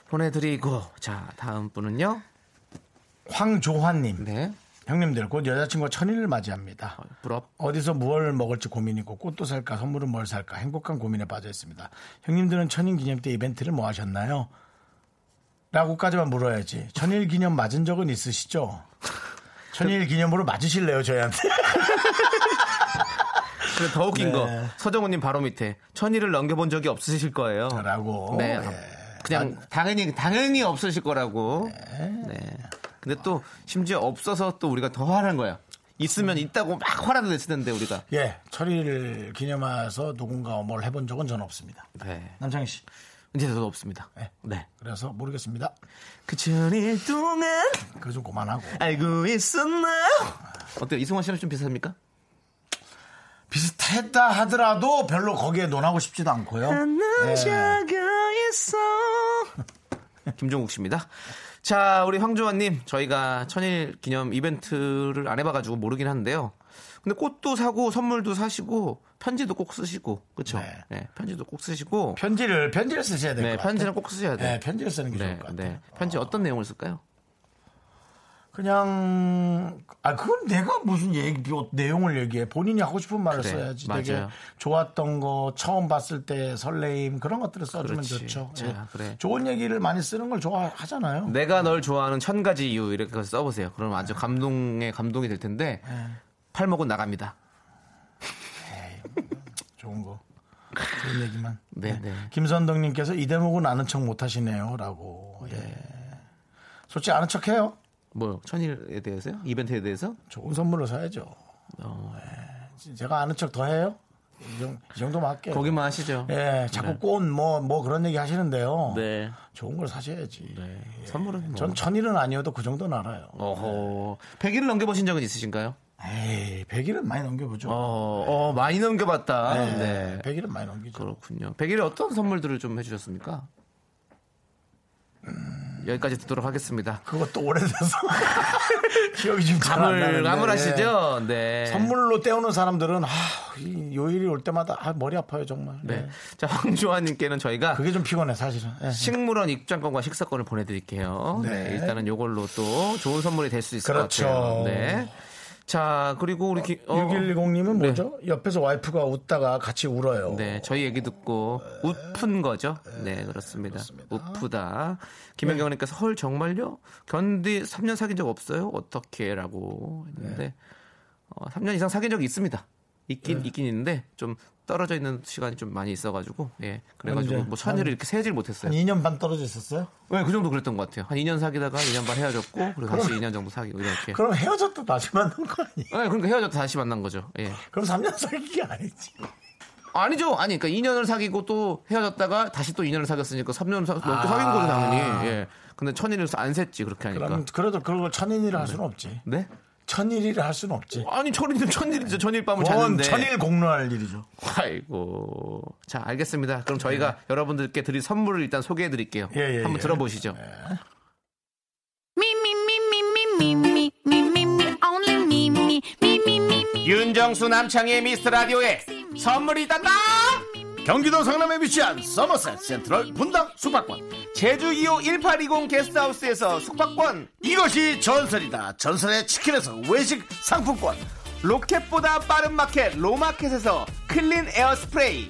보내드리고, 자, 다음 분은요? 황조환님. 네. 형님들 곧 여자친구가 천일을 맞이합니다. 어, 부럽. 어디서 무엇을 먹을지 고민이고 꽃도 살까 선물은 뭘 살까 행복한 고민에 빠져 있습니다. 형님들은 천일 기념 때 이벤트를 뭐 하셨나요? 라고까지만 물어야지. 천일 기념 맞은 적은 있으시죠? 천일 기념으로 맞으실래요 저희한테? 그리고 더 웃긴 네. 거, 서정우님 바로 밑에, 천일을 넘겨본 적이 없으실 거예요. 라고. 네. 예. 그냥 당연히 당연히 없으실 거라고. 네. 근데 또 심지어 없어서 또 우리가 더 화난 거야. 있으면 있다고 막 화라도 냈을 텐데 우리가. 예, 천일 기념해서 누군가 뭘 해본 적은 전 없습니다. 네. 남창희 씨. 이제 저도 없습니다. 네. 네. 그래서 모르겠습니다. 그 천일 동안 그거 좀 그만하고. 알고 있었나요? 어때요? 이승환 씨랑 좀 비슷합니까? 비슷했다 하더라도 별로 거기에 논하고 싶지도 않고요. 예. 있어. 김종국 씨입니다. 자, 우리 황조아님, 저희가 천일 기념 이벤트를 안 해봐가지고 모르긴 한데요. 근데 꽃도 사고 선물도 사시고 편지도 꼭 쓰시고 그렇죠? 네. 네. 편지도 꼭 쓰시고 편지를 편지를 쓰셔야 될것 네, 같아요. 편지는 꼭 쓰셔야 돼요. 네, 편지를 쓰는 게 네, 좋을 것 같아요. 네. 편지 어 떤 내용을 쓸까요? 그냥 아 그건 내가 무슨 얘기 뭐 내용을 얘기해 본인이 하고 싶은 말을 그래, 써야지 맞아요. 되게 좋았던 거 처음 봤을 때 설레임 그런 것들을 써주면 그렇지. 좋죠 자, 예. 그래. 좋은 얘기를 많이 쓰는 걸 좋아하잖아요 내가 널 좋아하는 천 가지 이유 이렇게 써보세요. 그러면 아주 감동에 감동이 될 텐데 예. 팔목은 나갑니다. 좋은 거 좋은 얘기만 네, 네. 김선덕님께서 이 대목은 아는 척 못하시네요라고 예. 솔직히 아는 척해요 뭐요? 천일에 대해서요? 이벤트에 대해서? 좋은 선물로 사야죠 어. 예. 제가 아는 척 더 해요 이, 정, 이 정도만 할게요 거기만 하시죠. 예, 자꾸 꽃뭐 뭐 그런 얘기 하시는데요. 네. 좋은 걸 사셔야지. 네. 선물은 뭐. 전 천일은 아니어도 그 정도는 알아요. 어허. 100일을 넘겨보신 적은 있으신가요? 에이, 100일은 많이 넘겨보죠. 어, 어, 많이 넘겨봤다. 네, 네. 100일은 많이 넘기죠. 그렇군요. 100일에 어떤 선물들을 좀 해주셨습니까? 여기까지 듣도록 하겠습니다. 그것도 오래돼서 기억이 좀잘안 감을, 나는데. 감을 하시죠? 네. 선물로 때우는 사람들은 아, 이 요일이 올 때마다 아, 머리 아파요 정말. 네. 네. 자, 황조아님께는 저희가 그게 좀 피곤해 사실은. 예. 식물원 입장권과 식사권을 보내드릴게요. 네. 네. 일단은 요걸로 또 좋은 선물이 될 수 있을 그렇죠. 것 같아요. 네. 자, 그리고 우리 기, 어, 6110님은 네. 뭐죠? 옆에서 와이프가 웃다가 같이 울어요. 네, 저희 얘기 듣고 웃픈 거죠. 네, 그렇습니다. 웃프다. 김현경님께서 헐 정말요? 견디 3년 사귄 적 없어요? 어떻게?라고 했는데 어, 3년 이상 사귄 적이 있습니다. 있긴 있긴 있는데 좀 떨어져 있는 시간이 좀 많이 있어가지고 예 그래가지고 언제? 뭐 천일을 한- 이렇게 세질 한 못했어요. 2년 반 떨어져 있었어요? 네, 그 정도 그랬던 것 같아요. 한 2년 사귀다가 2년 반 헤어졌고 그리고 다시 2년 정도 사귀고 이렇게. 그럼 헤어졌다 다시 만난 거 아니에요? 네, 그러니까 헤어졌다 다시 만난 거죠. 예. 그럼 3년 사귀기 아니지. 아니죠. 아니, 그러니까 2년을 사귀고 또 헤어졌다가 다시 또 2년을 사귀었으니까 3년 사, 넘게 아. 사귄 거죠, 당연히. 예. 근데 천일을 안 셌지, 그렇게 하니까. 그럼 그래도 그걸 천일이라 할 수는 없지. 네? 천일이라 할 수는 없지. 아니 천일이면 천일이죠. 천일 밤을 자는데. 천일 공로할 일이죠. 아이고. 자 알겠습니다. 그럼 저희가 네. 여러분들께 드릴 선물을 일단 소개해드릴게요. 예, 예, 한번 예. 들어보시죠. 윤정수 남창희의 미스터 라디오에 선물이 있다. 경기도 성남에 위치한 서머셋 센트럴 분당 숙박권. 제주 2호 1820 게스트하우스에서 숙박권. 이것이 전설이다. 전설의 치킨에서 외식 상품권. 로켓보다 빠른 마켓 로마켓에서 clean air 스프레이.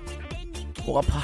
목 아파.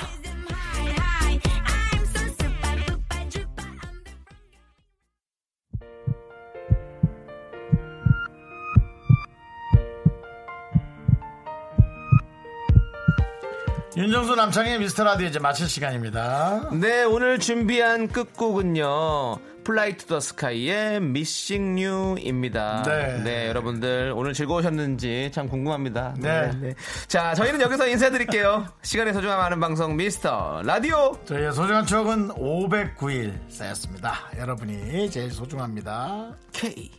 윤정수 남창희의 미스터 라디오 이제 마칠 시간입니다. 네, 오늘 준비한 끝곡은요. Fly to the Sky의 Missing You입니다. 네. 여러분들 오늘 즐거우셨는지 참 궁금합니다. 네. 자, 저희는 여기서 인사드릴게요. 시간의 소중함 아는 방송 미스터 라디오. 저희의 소중한 추억은 509일 쌓였습니다. 여러분이 제일 소중합니다. K.